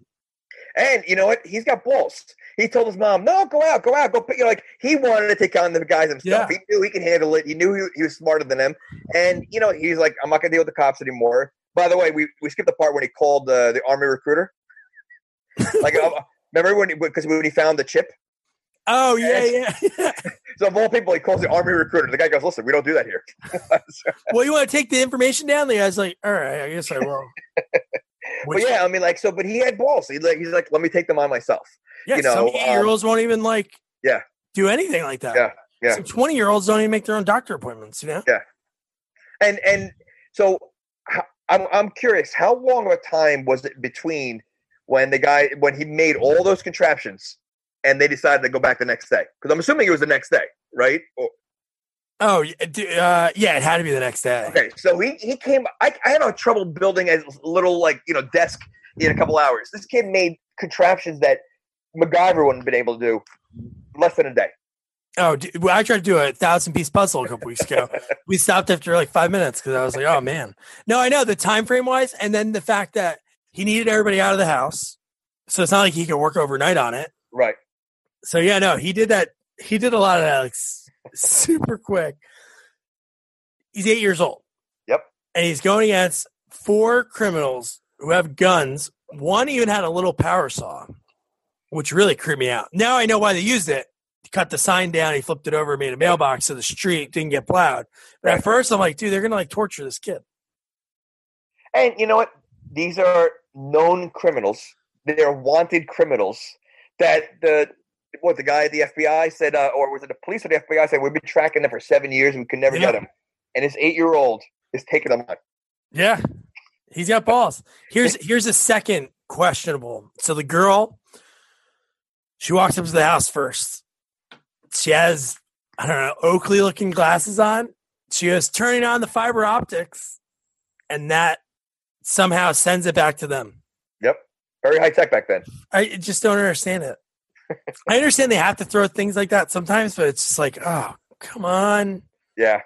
And you know what? He's got balls. He told his mom, "No, go out, go out, go." Pick. You know, like he wanted to take on the guys himself. Yeah. He knew he could handle it. He knew he, he was smarter than them. And you know, he's like, "I'm not gonna deal with the cops anymore." By the way, we we skipped the part when he called uh, the army recruiter. like, uh, remember when because when he found the chip? Oh yeah, yeah. yeah. So of all people, he calls the army recruiter. The guy goes, "Listen, we don't do that here." well, you want to take the information down? The guy's like, all right, I guess I will. But yeah, I mean, like, so, but he had balls. He like, he's like, "Let me take them on myself." yeah. you know, some eight year olds um, won't even like, Yeah. do anything like that. Yeah, yeah. Some twenty year olds don't even make their own doctor appointments. You know? Yeah, and and so I'm I'm curious, how long of a time was it between when the guy when he made all those contraptions and they decided to go back the next day? Because I'm assuming it was the next day, right? Or, Oh, yeah, uh, yeah. It had to be the next day. okay, so he he came. I I had trouble building a little like you know desk in a couple hours. This kid made contraptions that MacGyver wouldn't have been able to do less than a day. Oh, d- well, I tried to do a thousand piece puzzle a couple weeks ago. we stopped after like five minutes because I was like, oh man. No, I know the time frame wise, and then the fact that he needed everybody out of the house, so it's not like he could work overnight on it. Right. So yeah, no, he did that. He did a lot of that like super quick. He's eight years old. Yep. and he's going against four criminals who have guns. One even had a little power saw, which really creeped me out. Now I know why they used it. He cut the sign down, he flipped it over, made a mailbox so the street didn't get plowed. But at first, I'm like, dude, they're gonna like torture this kid. And you know what? These are known criminals. They're wanted criminals that the what the guy at the FBI said, uh, or was it the police or the FBI said we've been tracking them for seven years. And we could never Yeah. get him. And his eight year old is taking them on. Yeah, he's got balls. Here's here's a second questionable. So the girl, she walks up to the house first. She has I don't know Oakley looking glasses on. She goes turning on the fiber optics, and that somehow sends it back to them. Yep. Very high tech back then. I just don't understand it. I understand they have to throw things like that sometimes, but it's just like, oh, come on. Yeah.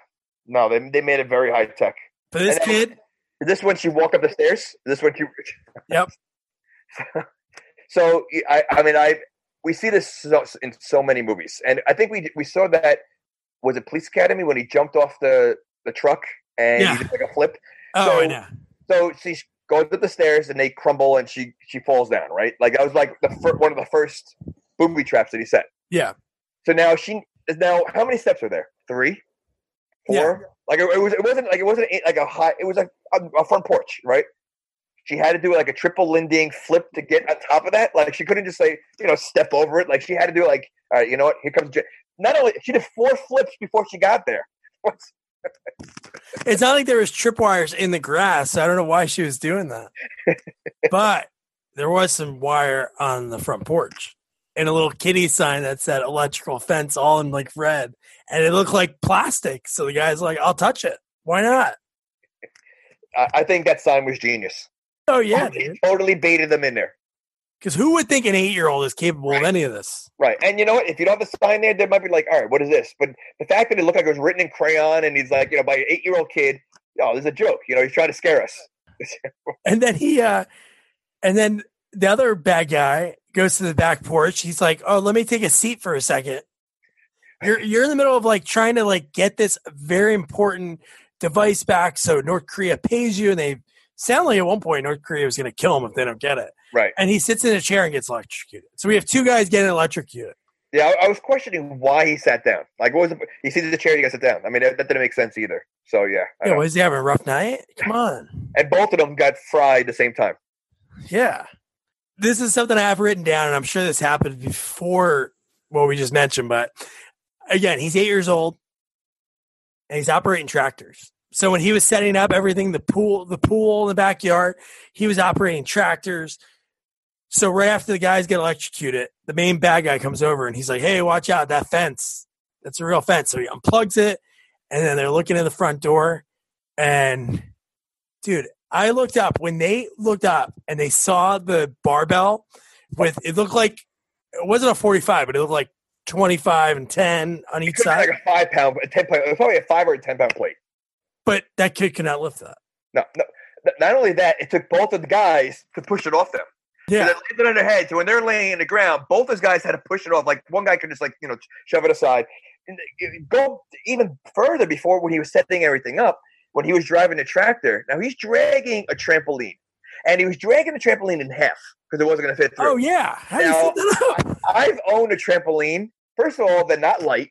No, they they made it very high tech. But this And then- kid, Is this when she walked up the stairs? Is this when she? Yep. so I, I mean, I we see this so, in so many movies, and I think we we saw that was it Police Academy when he jumped off the the truck and Yeah. he did like a flip. oh, So- I know. So she goes up the stairs and they crumble and she she falls down. Right, like that was like the fir- one of the first booby traps that he set. Yeah. So now she is now how many steps are there? Three, four. Like it, it was it wasn't like it wasn't like a high. It was like a, a front porch, right? She had to do like a triple linding flip to get on top of that. Like she couldn't just say you know step over it. Like she had to do like all right, you know what? Here comes. J-. Not only she did four flips before she got there. It's not like there was tripwires in the grass. So I don't know why she was doing that. but there was some wire on the front porch and a little kitty sign that said electrical fence all in like red. And it looked like plastic. So the guy's like, I'll touch it. Why not? I, think that sign was genius. Oh yeah, He dude. totally baited them in there. Because who would think an eight year old is capable of any of this? Right. And you know what? If you don't have the sign there, they might be like, all right, what is this? But the fact that it looked like it was written in crayon and he's like, you know, by an eight year old kid, oh, this is a joke. You know, he's trying to scare us. And then he uh and then the other bad guy goes to the back porch. He's like, "Oh, let me take a seat for a second. You're you're in the middle of like trying to like get this very important device back so North Korea pays you and they sound like at one point North Korea was going to kill him if they don't get it. Right. And he sits in a chair and gets electrocuted. So we have two guys getting electrocuted. Yeah, I, I was questioning why he sat down. Like, what was the, he sees the chair, you got to sit down. I mean, that, that didn't make sense either. So yeah, I Yeah, was he having a rough night? Come on. and both of them got fried at the same time. Yeah. This is something I have written down, and I'm sure this happened before what we just mentioned. But again, he's eight years old and he's operating tractors. So when he was setting up everything, the pool, the pool in the backyard, he was operating tractors. So right after the guys get electrocuted, the main bad guy comes over and he's like, Hey, watch out, that fence. That's a real fence. So he unplugs it, and then they're looking at the front door. And dude, I looked up when they looked up and they saw the barbell with it looked like it wasn't a 45, but it looked like 25 and 10 on It each side. like a five pound, a ten pound, it was probably a five or a ten pound plate. but that kid could not lift that. No, no. Not only that, it took both of the guys to push it off them. Yeah. They landed on their head. So when they're laying in the ground, both those guys had to push it off. Like one guy could just like, you know, shove it aside. And uh, go even further before when he was setting everything up, when he was driving a tractor. Now he's dragging a trampoline. And he was dragging the trampoline in half because it wasn't going to fit through. Oh yeah. How do you Now, that up? I've owned a trampoline. First of all, they're not light.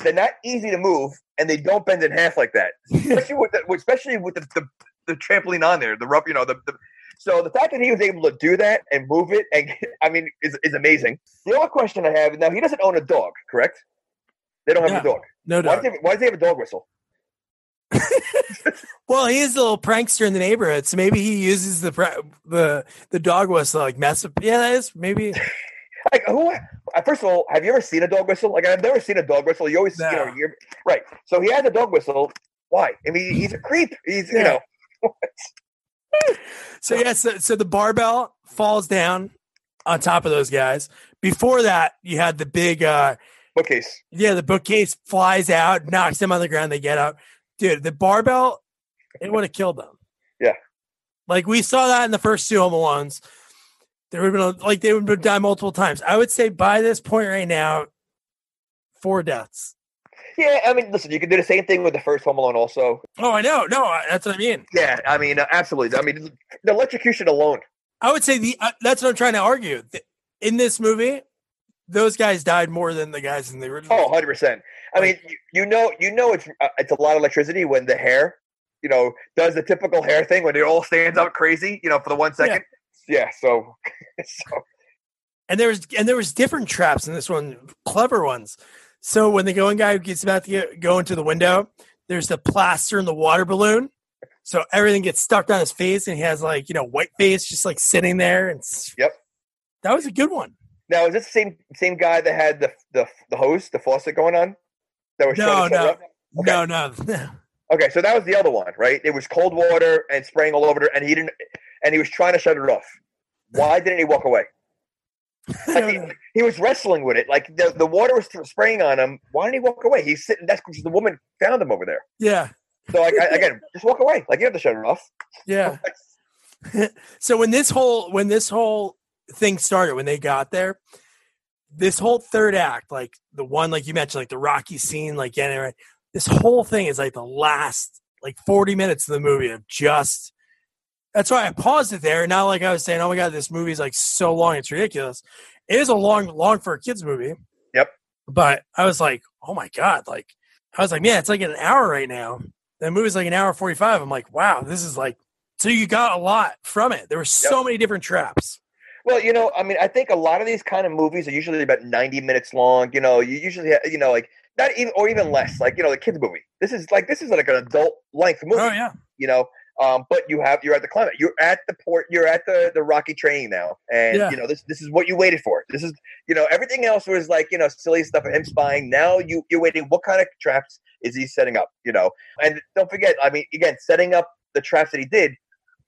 They're not easy to move, and they don't bend in half like that. Especially with the, especially with the, the, the trampoline on there, the rub, you know, the, the so the fact that he was able to do that and move it, and I mean, is is amazing. The other question I have now, he doesn't own a dog, correct? They don't have No, a dog. no Why doubt. does, he why does he have a dog whistle? Well, he is a little prankster in the neighborhood, so maybe he uses the the the dog whistle like mess up. Yeah, that is maybe. Like who? uh, First of all, have you ever seen a dog whistle? Like I've never seen a dog whistle. You always, you know, No. right. So he has a dog whistle. Why? I mean, he's a creep. He's, you know, So yes, so, so the barbell falls down on top of those guys. Before that, you had the big, uh bookcase. yeah, the bookcase flies out, knocks them on the ground. They get up, dude. The barbell, it would have killed them. Yeah. like we saw that in the first two Home Alones. There would have been a, like they would have died multiple times. I would say by this point right now, four deaths. Yeah, I mean, listen, you can do the same thing with the first Home Alone, also. Oh, I know. No, that's what I mean. Yeah, I mean, uh, absolutely. I mean, the electrocution alone. I would say the uh, that's what I'm trying to argue. In this movie, those guys died more than the guys in the original. Oh, 100 percent. I mean, you, you know, you know, it's uh, it's a lot of electricity when the hair, you know, does the typical hair thing when it all stands up crazy, you know, for the one second. Yeah. so, so and there was and there was different traps in this one, clever ones. So when the going guy gets about to get, go into the window, there's the plaster and the water balloon. So everything gets stuck on his face, and he has like you know white face just like sitting there. And Yep. that was a good one. now is this the same same guy that had the the the hose, the faucet going on? That was No, to shut no. No, no, Okay, so that was the other one, right? It was cold water and spraying all over it, and he didn't, and he was trying to shut it off. Why didn't he walk away? Like, he, he was wrestling with it, like the, the water was spraying on him. Why didn't he walk away? He's sitting. That's because the woman found him over there. yeah, So like I, again, just walk away. Like you have to shut it off. yeah. so when this whole when this whole thing started when they got there this whole third act like the one like you mentioned like the rocky scene like getting right this whole thing is like the last like 40 minutes of the movie of just that's why i paused it there not like i was saying oh my god this movie is like so long it's ridiculous. It is a long long for a kids movie. Yep. but i was like oh my god like i was like man it's like an hour right now. The movie's like an hour 45 i'm like wow this is like so you got a lot from it. There were so many different traps. Well, you know, I mean, I think a lot of these kind of movies are usually about ninety minutes long. You know, you usually, you know, like not even or even less. Like you know, the kids movie. This is like this is like an adult length movie. oh yeah you know. Um, but you have you're at the climate. You're at the port. You're at the the rocky training now, and Yeah. you know this this is what you waited for. This is you know everything else was like you know silly stuff of him spying. Now you you're waiting. What kind of traps is he setting up? You know, and don't forget. I mean, again, setting up the traps that he did.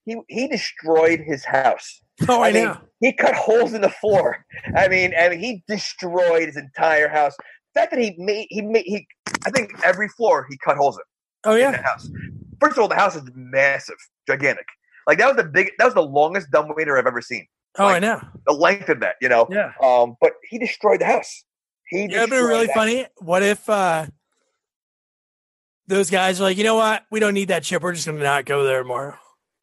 He he destroyed his house. oh i, I mean, know He cut holes in the floor. I mean, I mean, he destroyed his entire house. Fact that he made he made he, I think every floor he cut holes in oh in yeah the house. First of all, the house is massive, gigantic. Like that was the big, that was the longest dumbwaiter I've ever seen. oh i know The length of that, you know. yeah Um, but he destroyed the house. He Yeah, it'd destroyed really that- funny. What if uh those guys are like, you know what? We don't need that chip. We're just gonna not go there tomorrow.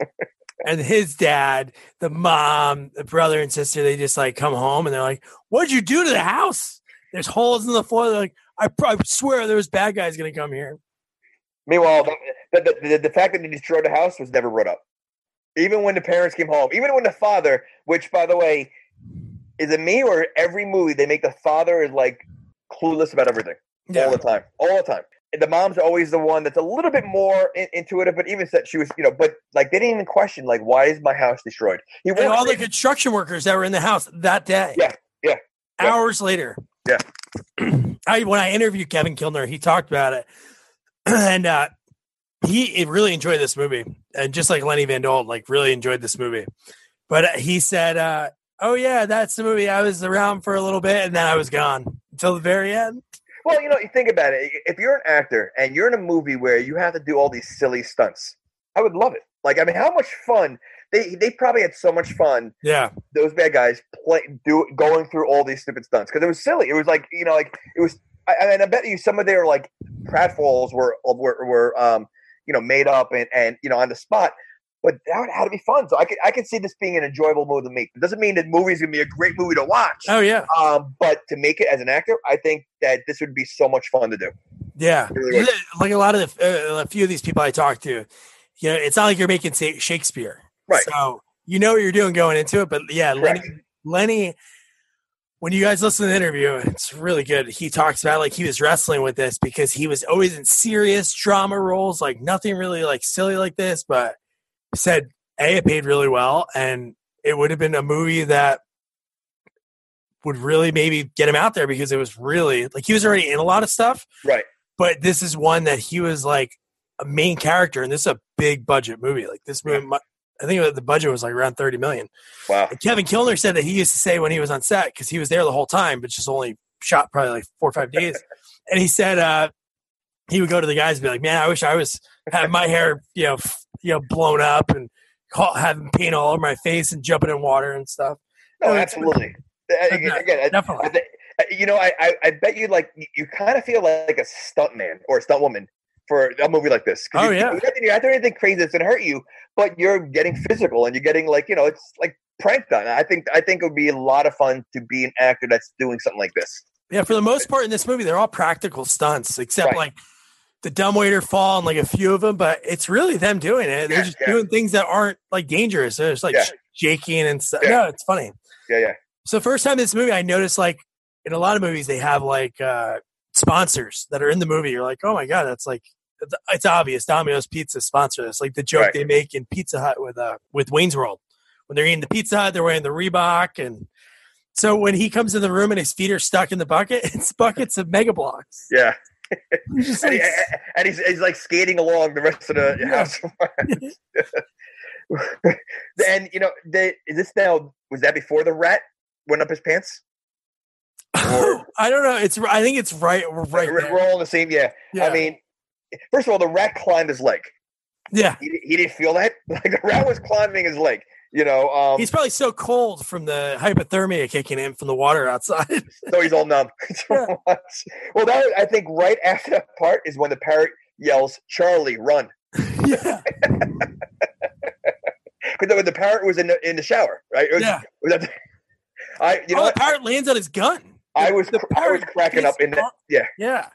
and his dad, the mom, the brother and sister, they just like come home and they're like, What'd you do to the house? There's holes in the floor. They're like, I, I swear there was bad guys going to come here. Meanwhile, the, the, the, the fact that they destroyed the house was never brought up. Even when the parents came home, even when the father, which by the way, is it me or every movie they make the father is like clueless about everything all the time, all the time. And the mom's always the one that's a little bit more in, intuitive, but even said she was, you know, but like they didn't even question like why is my house destroyed? He And all the construction workers that were in the house that day. Yeah, yeah. Hours later. Yeah. I when I interviewed Kevin Kilner, he talked about it, and uh, he really enjoyed this movie, and just like Lenny von Dohlen, like really enjoyed this movie. But uh, he said, uh, "Oh yeah, that's the movie. I was around for a little bit, and then I was gone until the very end." Well, you know, you think about it. If you're an actor and you're in a movie where you have to do all these silly stunts, I would love it. Like, I mean, how much fun they they probably had so much fun. Yeah, those bad guys play do going through all these stupid stunts because it was silly. It was like you know, like it was. I, and I bet you some of their like pratfalls were were were um you know made up and and you know on the spot. But that had to be fun. So I could I could see this being an enjoyable movie to make. It doesn't mean that movie's gonna be a great movie to watch. Oh yeah. Um, but to make it as an actor, I think that this would be so much fun to do. Yeah, Really like a lot of the, uh, a few of these people I talked to, you know, it's not like you're making say, Shakespeare, Right. So you know what you're doing going into it. But yeah, Lenny. Lenny, when you guys listen to the interview, it's really good. He talks about like he was wrestling with this because he was always in serious drama roles, like nothing really like silly like this. But said a it paid really well, and it would have been a movie that would really maybe get him out there because it was really like he was already in a lot of stuff Right. but this is one that he was like a main character, and this is a big budget movie. Like this movie, mu- I think the budget was like around thirty million. Wow. And Kevin Kilner said that he used to say when he was on set because he was there the whole time, but just only shot probably like four or five days. and he said uh, he would go to the guys and be like, "Man, I wish I was had my hair, you know, f- you know, blown up and having paint all over my face and jumping in water and stuff." No, Oh, it's- absolutely. Again, again, definitely. I you know, I, I, I bet you like you, kind of feel like a stuntman or a stunt woman for a movie like this. Oh, you, yeah. you're, not doing anything crazy that's gonna hurt you, but you're getting physical and you're getting like you know, it's like prank done. I think I think it would be a lot of fun to be an actor that's doing something like this. Yeah, for the most part in this movie, they're all practical stunts, except Right. like the dumbwaiter fall and like a few of them. But it's really them doing it. They're Yeah, just yeah. doing things that aren't like dangerous. They're just like Yeah. shaking and stuff. Yeah. No, it's funny. Yeah, yeah. So first time in this movie, I noticed like in a lot of movies they have like uh sponsors that are in the movie. You're like, oh my god, that's like it's, obvious. Domino's Pizza sponsor this. Like the joke Right. they make in Pizza Hut with uh with Wayne's World when they're eating the Pizza Hut, they're wearing the Reebok and. So when he comes in the room and his feet are stuck in the bucket, it's buckets of Mega Bloks. Yeah, just and, he, and he's, he's like skating along the rest of the Yeah. house. and you know, they, is this now? Was that before the rat went up his pants? I don't know. It's I think it's right. We're right We're, we're all in the same. Yeah. Yeah. I mean, first of all, the rat climbed his leg. yeah. He, he didn't feel that. Like the rat was climbing his leg. You know, um, He's probably so cold from the hypothermia kicking in from the water outside. so he's all numb. Yeah. well, that I think right after that part is when the parrot yells, "Charlie, run!" yeah. Because the, the parrot was in the in the shower, right? Was- Yeah. that- I you know oh, what? the parrot lands on his gun. I was the I was parrot cracking up in the yeah Yeah.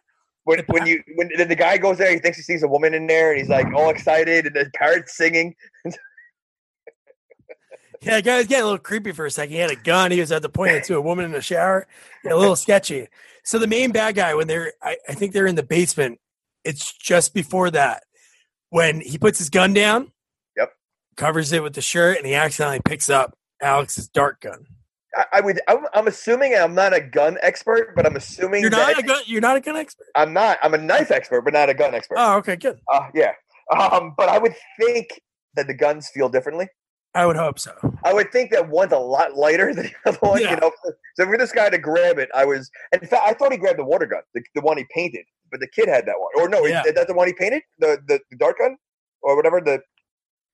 When when you when the, the guy goes there he thinks he sees a woman in there and he's like all excited and the parrot's singing Yeah, the guy was getting a little creepy for a second. He had a gun. He was at the point it to a woman in the shower. Yeah, a little sketchy. So the main bad guy, when they're, I, I think they're in the basement. It's just before that when he puts his gun down. Yep. Covers it with the shirt, and he accidentally picks up Alex's dart gun. I, I would I'm, I'm assuming I'm not a gun expert but I'm assuming You're that not a gun. You're not a gun expert. I'm not I'm a knife expert but not a gun expert Oh, okay, good. uh, yeah um but I would think that the guns feel differently I would hope so. I would think that one's a lot lighter than the other one. Yeah. You know, so for this guy to grab it, I was. In fact, I thought he grabbed the water gun, the, the one he painted, but the kid had that one. Or no, Yeah. is that the one he painted? The the, the dart gun or whatever. The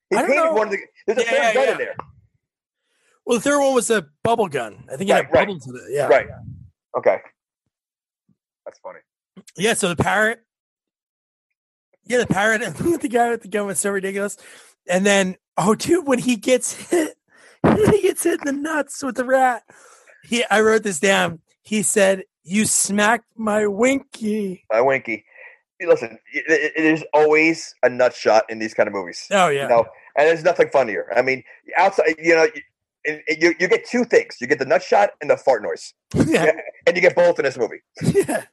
he painted know. one of the. There's a Yeah, third gun in there. Well, the third one was a bubble gun. I think it had Right, right. bubbles in it. Yeah. Right. Okay. That's funny. Yeah, so the parrot. Yeah, the parrot and the guy with the gun was so ridiculous. And then, oh, dude, when he gets hit, he gets hit in the nuts with the rat. He, I wrote this down. He said You smacked my winky. My winky. Listen, it, it, there's always a nut shot in these kind of movies. Oh yeah. You know, and there's nothing funnier. I mean, outside, you know, you, you, you get two things: you get the nut shot and the fart noise, yeah. and you get both in this movie. yeah.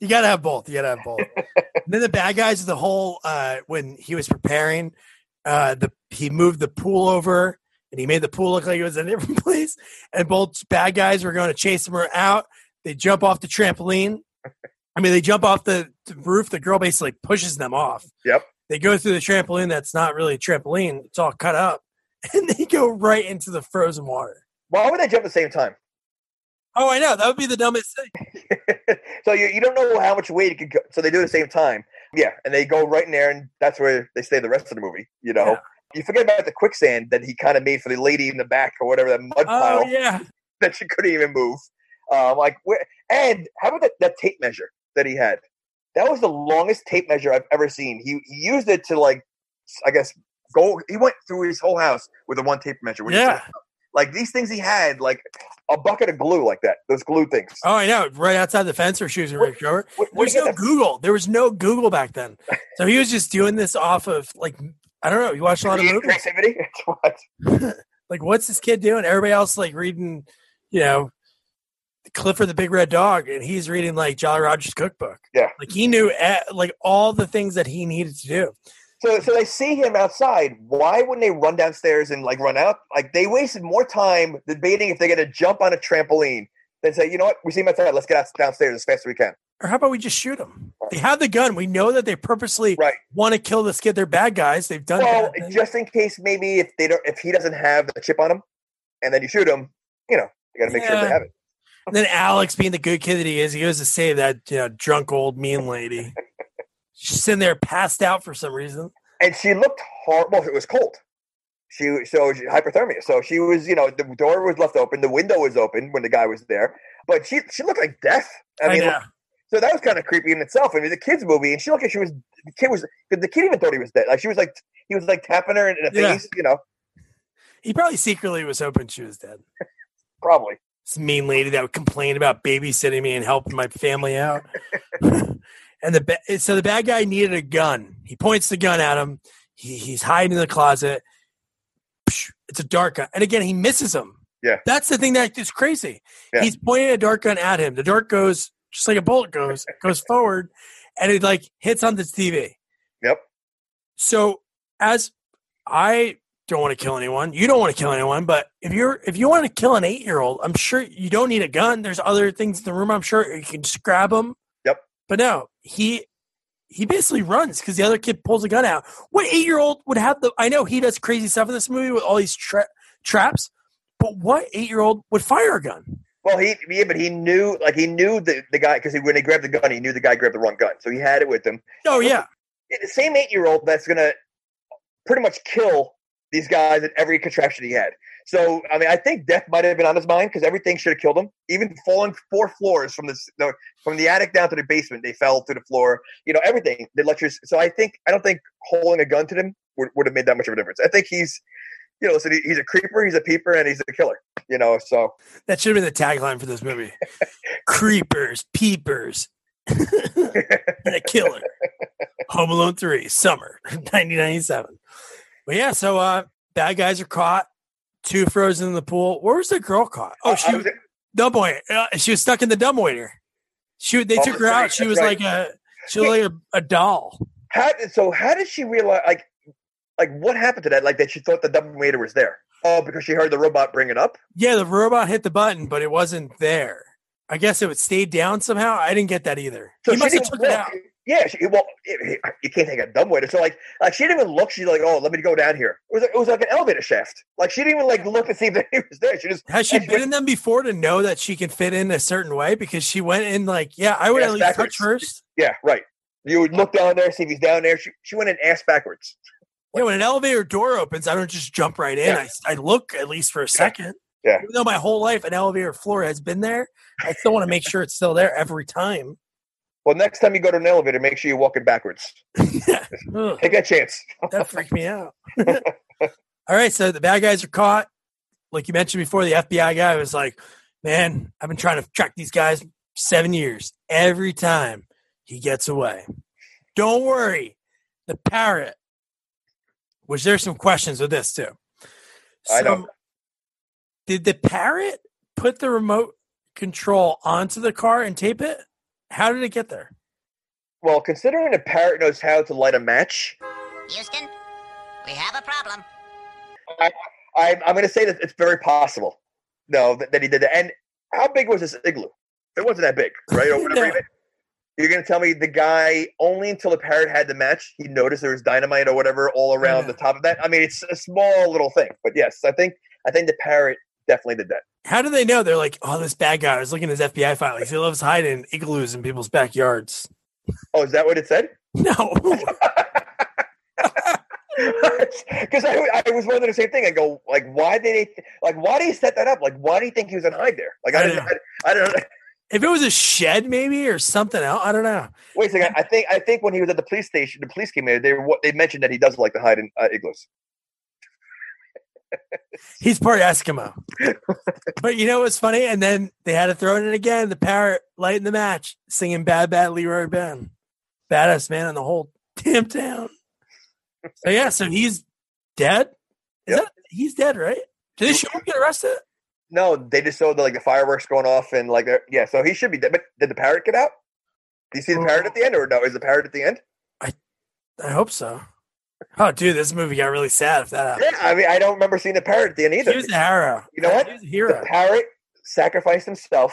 You gotta have both. You gotta have both. and then the bad guys, the whole uh when he was preparing, uh the he moved the pool over and he made the pool look like it was a different place. And both bad guys were going to chase him out. They jump off the trampoline. I mean, they jump off the, the roof. The girl basically pushes them off. Yep. They go through the trampoline that's not really a trampoline. It's all cut up. And they go right into the frozen water. Why would they jump at the same time? Oh, I know. That would be the dumbest thing. so you, you don't know how much weight it could go. So they do it at the same time. Yeah, and they go right in there, and that's where they stay the rest of the movie. You know, Yeah. you forget about the quicksand that he kind of made for the lady in the back or whatever that mud pile Oh, yeah. that she couldn't even move. Um, like where? And how about that, that tape measure that he had? That was the longest tape measure I've ever seen. He, he used it to like, I guess, go. He went through his whole house with a one tape measure. Yeah. set it up. Like these things he had, like a bucket of glue, like that. Those glue things. Oh, I know. Right outside the fence or ripped over. Where- where'd There's no Google. There was no Google back then. So he was just doing this off of like I don't know. You watched a lot of movies. creativity? What? Like, what's this kid doing? Everybody else like reading, you know, Clifford the Big Red Dog, and he's reading like Jolly Roger's cookbook. Yeah. like he knew like all the things that he needed to do. So, so they see him outside. Why wouldn't they run downstairs and like run out? Like they wasted more time debating if they're going to jump on a trampoline than say, you know what, we see him outside. Let's get out downstairs as fast as we can. Or how about we just shoot him? They have the gun. We know that they purposely Right. want to kill this kid. They're bad guys. They've done. Well, just in case, maybe if they don't, if he doesn't have the chip on him, and then you shoot him, you know, you got to make sure they have it. And then Alex, being the good kid that he is, he goes to save that you know drunk old mean lady. She's sitting there passed out for some reason. And she looked horrible. It was cold. She so she, hypothermia. So she was, you know, the door was left open, the window was open when the guy was there, but she she looked like death. I mean, know. so that was kind of creepy in itself. I mean, the kids movie, and she looked like she was the kid was the kid even thought he was dead. Like she was like he was like tapping her in the Yeah. face, you know, he probably secretly was hoping she was dead. probably. This mean lady that would complain about babysitting me and helping my family out. and the ba- so the bad guy needed a gun. He points the gun at him. He, he's hiding in the closet. It's a dark gun, and again he misses him. Yeah. that's the thing that is crazy. Yeah. He's pointing a dark gun at him. The dart goes just like a bullet goes goes forward, and it like hits on the TV. Yep. So as I don't want to kill anyone, you don't want to kill anyone, but if you're if you want to kill an eight year old, I'm sure you don't need a gun. There's other things in the room. I'm sure you can just grab them. Yep. But no, he he basically runs because the other kid pulls a gun out. What eight year old would have the? I know he does crazy stuff in this movie with all these tra- traps, but what eight year old would fire a gun? Well, he yeah, but he knew like he knew the the guy because when he grabbed the gun, he knew the guy grabbed the wrong gun, so he had it with him. Oh yeah, the same eight year old that's gonna pretty much kill these guys at every contraption he had. So I mean, I think death might have been on his mind because everything should have killed him. Even falling four floors from the, the from the attic down to the basement, they fell to the floor. You know, everything. The electric. So I think I don't think holding a gun to them would, would have made that much of a difference. I think he's, you know, listen, he, he's a creeper, he's a peeper, and he's a killer. You know, so that should have been the tagline for this movie: creepers, peepers, and a killer. Home Alone Three, summer 1997. But yeah, so uh, bad guys are caught. Two frozen in the pool. Where was the girl caught? Oh, she was was- dumb waiter. Uh, she was stuck in the dumb waiter. She they Oh, took her right, out. She was right. like a she was like a, a doll. how did so how did she realize like like what happened to that? Like that she thought the double waiter was there. Oh, because she heard the robot bring it up. Yeah, the robot hit the button, but it wasn't there. I guess it would stay down somehow. I didn't get that either. So he must have took it out. Yeah, she, well, it- it- you can't take a dumb waiter. So like, like she didn't even look. She's like, oh, let me go down here. It was, it was like an elevator shaft. Like she didn't even like look and see if he was there. She just Has she been in them before to know that she can fit in a certain way? Because she went in like, yeah, I would at least backwards. touch first. Yeah, right. You would look down there, see if he's down there. She, she went in ass backwards. Yeah, when an elevator door opens, I don't just jump right in. Yeah. I, I look at least for a second. Yeah. Even though my whole life an elevator floor has been there, I still want to make sure it's still there every time. Well, next time you go to an elevator, make sure you're walking backwards. Take that chance. that freaked me out. All right, so the bad guys are caught. Like you mentioned before, the FBI guy was like, Man, I've been trying to track these guys seven years. Every time he gets away. Don't worry. The parrot, Was there some questions with this too. I don't. Did the parrot put the remote control onto the car and tape it? How did it get there? Well, considering a parrot knows how to light a match, Houston, we have a problem. I, I, I'm going to say that it's very possible. No, that, that he did that. And how big was this igloo? It wasn't that big, right? Or whatever. No. You're going to tell me the guy only until the parrot had the match, he noticed there was dynamite or whatever all around Yeah. the top of that. I mean, it's a small little thing, but yes, I think I think the parrot definitely did that. How do they know? They're like, oh, this bad guy. I was looking at his FBI filings. He loves hiding igloos in people's backyards. Oh, is that what it said? No. Because I, I was wondering the same thing. I go, like, why did they, like, why did he set that up? Like, why do you think he was on hide there? Like, I, I didn't, know. I, I don't know. if it was a shed, maybe, or something else, I don't know. Wait a second. I think, I think when he was at the police station, the police came in. They were, they mentioned that he does like to hide in uh, igloos. He's part Eskimo. but you know what's funny? And then they had to throw it in again. The parrot lighting the match, singing Bad Bad Leroy Ben. Baddest man in the whole damn town. So yeah, so he's dead? Yep. that he's dead, right? Did they show him get arrested? No, they just showed the, like the fireworks going off and like, uh, yeah. So he should be dead. But did the parrot get out? Do you see the parrot at the end, or no? Is the parrot at the end? I I hope so. Oh, dude, this movie got really sad if that happened. Yeah, I mean, I don't remember seeing the parrot at the end either. He was a hero. You know what? He was a The hero. parrot sacrificed himself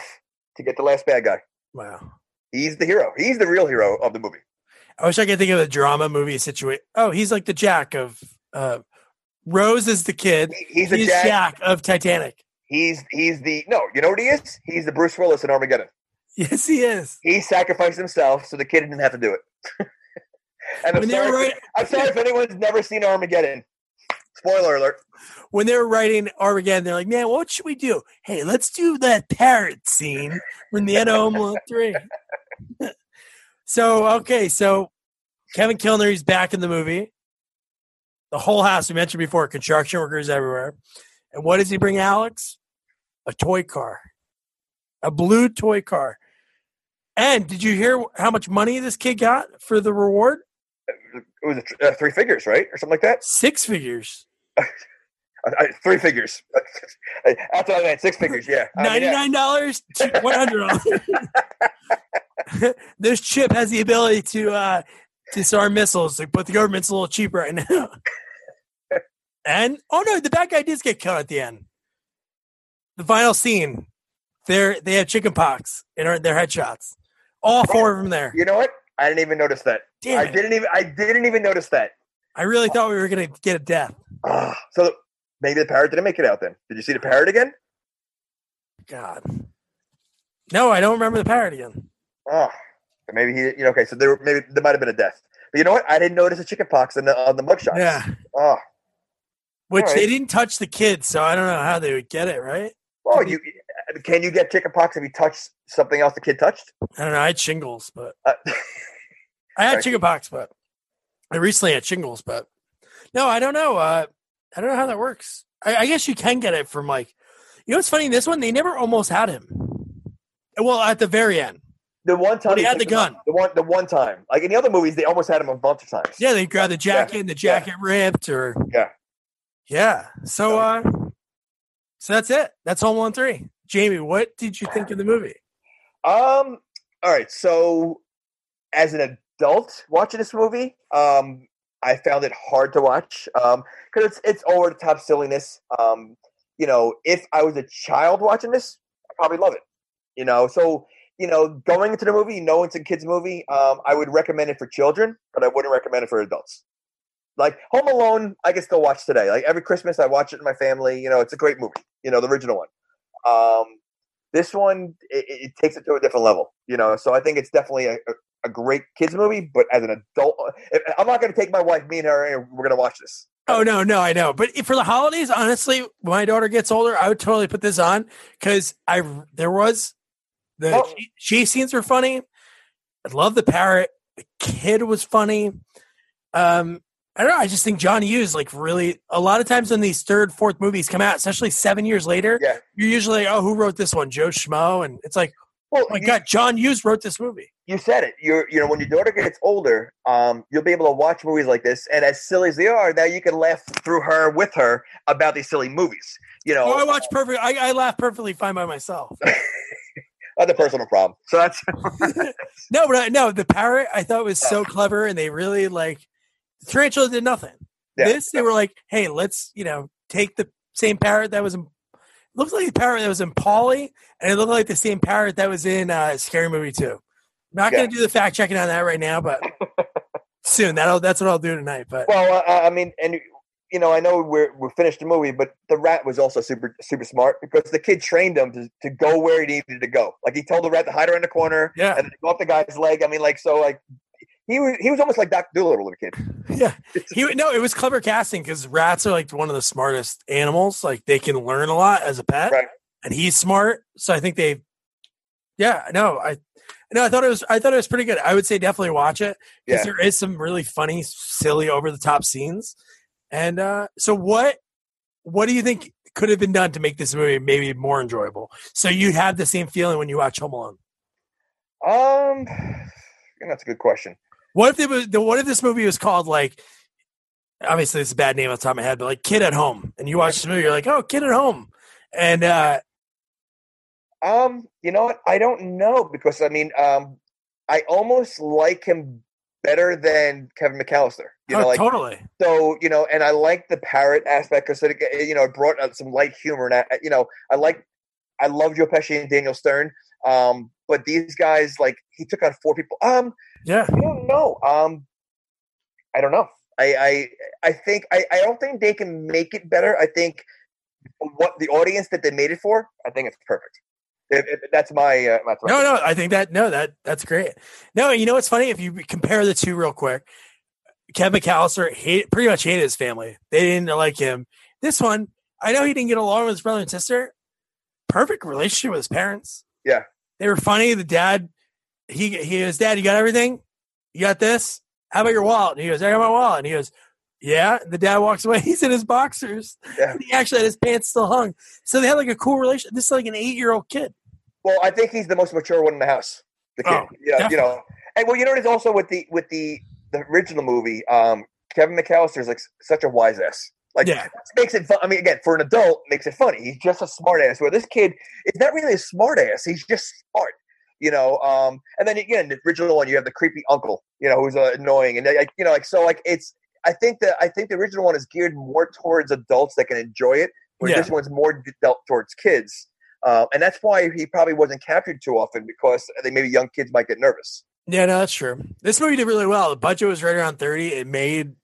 to get the last bad guy. Wow. He's the hero. He's the real hero of the movie. I wish I could think of a drama movie situation. Oh, he's like the Jack of uh Rose is the kid. He- He's the He's Jack. Jack of Titanic. He's he's the no. You know what he is? He's the Bruce Willis in Armageddon. Yes, he is. He sacrificed himself so the kid didn't have to do it. and I'm When they were sorry, right- if, I'm sorry if anyone's never seen Armageddon. Spoiler alert. when they were writing Armageddon, they're like, man, what should we do? Hey, let's do that parrot scene from the end of Home Alone 3. so, okay, so Kevin Kilner, he's back in the movie. The whole house, we mentioned before, construction workers everywhere. And what does he bring Alex? A toy car, a blue toy car. And did you hear how much money this kid got for the reward? It was a uh, three figures, right, or something like that. Six figures. Uh, three figures. That's what I meant. Six figures. Yeah. I Ninety nine dollars, one hundred dollars. this chip has the ability to uh, disarm missiles, but the government's a little cheap right now. and oh no, the bad guy does get killed at the end. The final scene, they're they have chicken pox in their headshots. All four of them there. You know what? I didn't even notice that. Damn I it. didn't even. I didn't even notice that. I really thought we were gonna get a death. Ah, so maybe the parrot didn't make it out. Then did you see the parrot again? God. No, I don't remember the parrot again. Oh, maybe he. You know, okay. So there, were- maybe there might have been a death. But you know what? I didn't notice a chicken pox on the on the mugshot. Yeah. Oh, Which right. they didn't touch the kids, so I don't know how they would get it, right? oh, you can you get chicken pox if you touch something else the kid touched? I don't know. I had shingles, but Uh, I had Right. chicken pox, but I recently had shingles, but no, I don't know. Uh, I don't know how that works. I, I guess you can get it from like, you know, what's funny? This one they never almost had him. Well, at the very end, the one time he had the gun. the one the one time, like in the other movies, they almost had him a bunch of times. yeah, they grabbed the jacket and the yeah. jacket ripped, or Yeah. yeah. So, uh, so that's it. That's Home Alone three. Jamie, what did you think of the movie? Um. All right. So, as an adult watching this movie, um, I found it hard to watch um because it's it's over the top silliness. Um, you know, if I was a child watching this, I'd probably love it. You know, so you know, going into the movie, you know, it's a kids' movie. Um, I would recommend it for children, but I wouldn't recommend it for adults. Like Home Alone, I can still watch today. Like every Christmas, I watch it in my family. You know, it's a great movie. You know, the original one. Um, this one it, it takes it to a different level. You know, so I think it's definitely a, a great kids movie. But as an adult, I'm not going to take my wife, me and her, and we're going to watch this. Oh no, no, I know. But for the holidays, honestly, when my daughter gets older, I would totally put this on because I there was the Oh. ch- chase scenes were funny. I love the parrot. The kid was funny. Um, I don't know. I just think John Hughes, like, really, a lot of times when these third, fourth movies come out, especially seven years later, Yeah. you're usually like, oh, who wrote this one? Joe Schmo. And it's like, Well, oh my you, God, John Hughes wrote this movie. you said it. You're, you know, when your daughter gets older, um, you'll be able to watch movies like this, and as silly as they are, now you can laugh through her with her about these silly movies. You know, Oh, I watch perfect. I, I laugh perfectly fine by myself. that's a personal problem. So that's no, but I, no, the parrot I thought was so clever, and they really like the tarantula did nothing. Yeah. This they were like, hey, let's you know take the same parrot that was in looked like the parrot that was in Paulie, and it looked like the same parrot that was in uh, Scary Movie Two. not Yeah. going to do the fact checking on that right now, but soon that'll that's what I'll do tonight. But well, uh, I mean, and you know, I know we're we're finished the movie, but the rat was also super super smart because the kid trained him to, to go where he needed to go. Like he told the rat to hide around the corner yeah, and then go up the guy's leg. I mean, like so, like he was he was almost like Doctor Dolittle a kid. yeah. He no, it was clever casting because rats are like one of the smartest animals. Like they can learn a lot as a pet, Right. and he's smart. So I think they, yeah, no, I, no, I thought it was, I thought it was pretty good. I would say definitely watch it because Yeah. there is some really funny, silly, over the top scenes. And uh so what, what do you think could have been done to make this movie maybe more enjoyable? So you'd have the same feeling when you watch Home Alone. Um, that's a good question. What if it was the what if this movie was called like obviously it's a bad name on the top of my head, but like Kid at Home. And you watch this movie, you're like, oh, Kid at Home. And uh Um, you know what? I don't know because I mean, um, I almost like him better than Kevin McAllister. You oh, know, like totally. so you know, and I like the parrot aspect because it you know it brought out some light humor and I, you know I like I love Joe Pesci and Daniel Stern. Um, but these guys like he took on four people. Um, Yeah. I don't know. Um, I don't know. I I I think I I don't think they can make it better. I think what the audience that they made it for, I think it's perfect. If, if that's my uh, my No, no, I think that no, that that's great. No, you know what's funny? If you compare the two real quick, Kevin McAllister hate, pretty much hated his family. They didn't like him. This one, I know he didn't get along with his brother and sister. Perfect relationship with his parents. Yeah. They were funny. The dad, he he goes, Dad, you got everything? You got this? How about your wallet? And he goes, I got my wallet. And he goes, Yeah. The dad walks away. He's in his boxers. Yeah. He actually had his pants still hung. So they had like a cool relation. This is like an eight year old kid. Well, I think he's the most mature one in the house. The kid, Oh, you, know, you know. And well, you know what is also with the with the the original movie. Um, Kevin McAllister is like such a wise ass. Like, Yeah. makes it fun. I mean, again, for an adult, makes it funny. He's just a smart ass. Where this kid is not really a smart ass. He's just smart. You know. Um, and then again, the original one, you have the creepy uncle. You know, who's uh, annoying, and like you know, like so, like it's. I think that I think the original one is geared more towards adults that can enjoy it, whereas Yeah. this one's more dealt towards kids. Uh, and that's why he probably wasn't captured too often because they maybe young kids might get nervous. Yeah, no, that's true. This movie did really well. The budget was right around 30. It made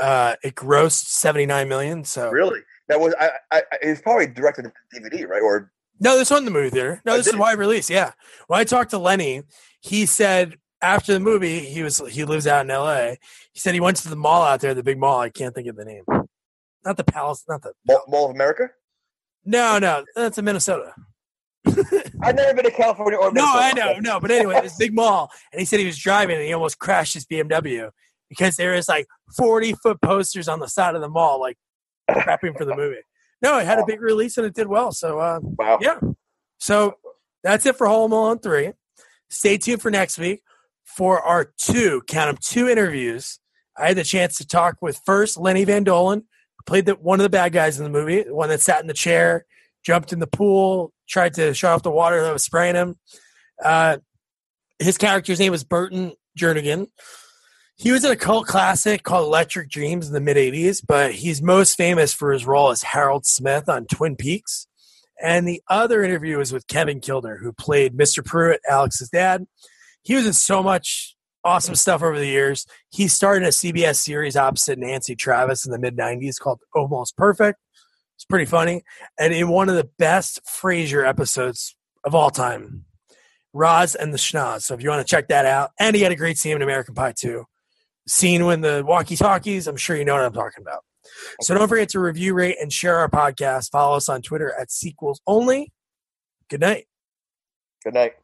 uh it grossed 79 million. So Really, that was I. I it was probably directed to DVD, right? Or No, this wasn't the movie theater. No, Oh, this is wide release. Yeah. When I talked to Lenny, he said after the movie, he was he lives out in LA. He said he went to the mall out there, the big mall. I can't think of the name. Not the Palace, not the Mall, Mall of America. No, no, that's in Minnesota. I've never been to California or No, I know, no, but anyway, this big mall, and he said he was driving and he almost crashed his BMW because there is like forty foot posters on the side of the mall, like prepping for the movie. No, it had a big release and it did well. So, uh, Wow. yeah. So that's it for Home Alone three. Stay tuned for next week for our two count them two interviews. I had the chance to talk with first Lenny von Dohlen, who played the, one of the bad guys in the movie, the one that sat in the chair, jumped in the pool, tried to shut off the water that was spraying him. Uh, his character's name was Burton Jernigan. He was in a cult classic called Electric Dreams in the mid 80s, but he's most famous for his role as Harold Smith on Twin Peaks. And the other interview was with Kevin Kilner, who played Mr. Pruitt, Alex's dad. He was in so much awesome stuff over the years. He starred in a CBS series opposite Nancy Travis in the mid 90s called Almost Perfect. It's pretty funny. And in one of the best Frasier episodes of all time, Roz and the Schnoz. So if you want to check that out, and he had a great scene in American Pie 2. Scene when the walkie talkies, I'm sure you know what I'm talking about. So don't forget to review, rate, and share our podcast. Follow us on Twitter at sequels only. Good night. Good night.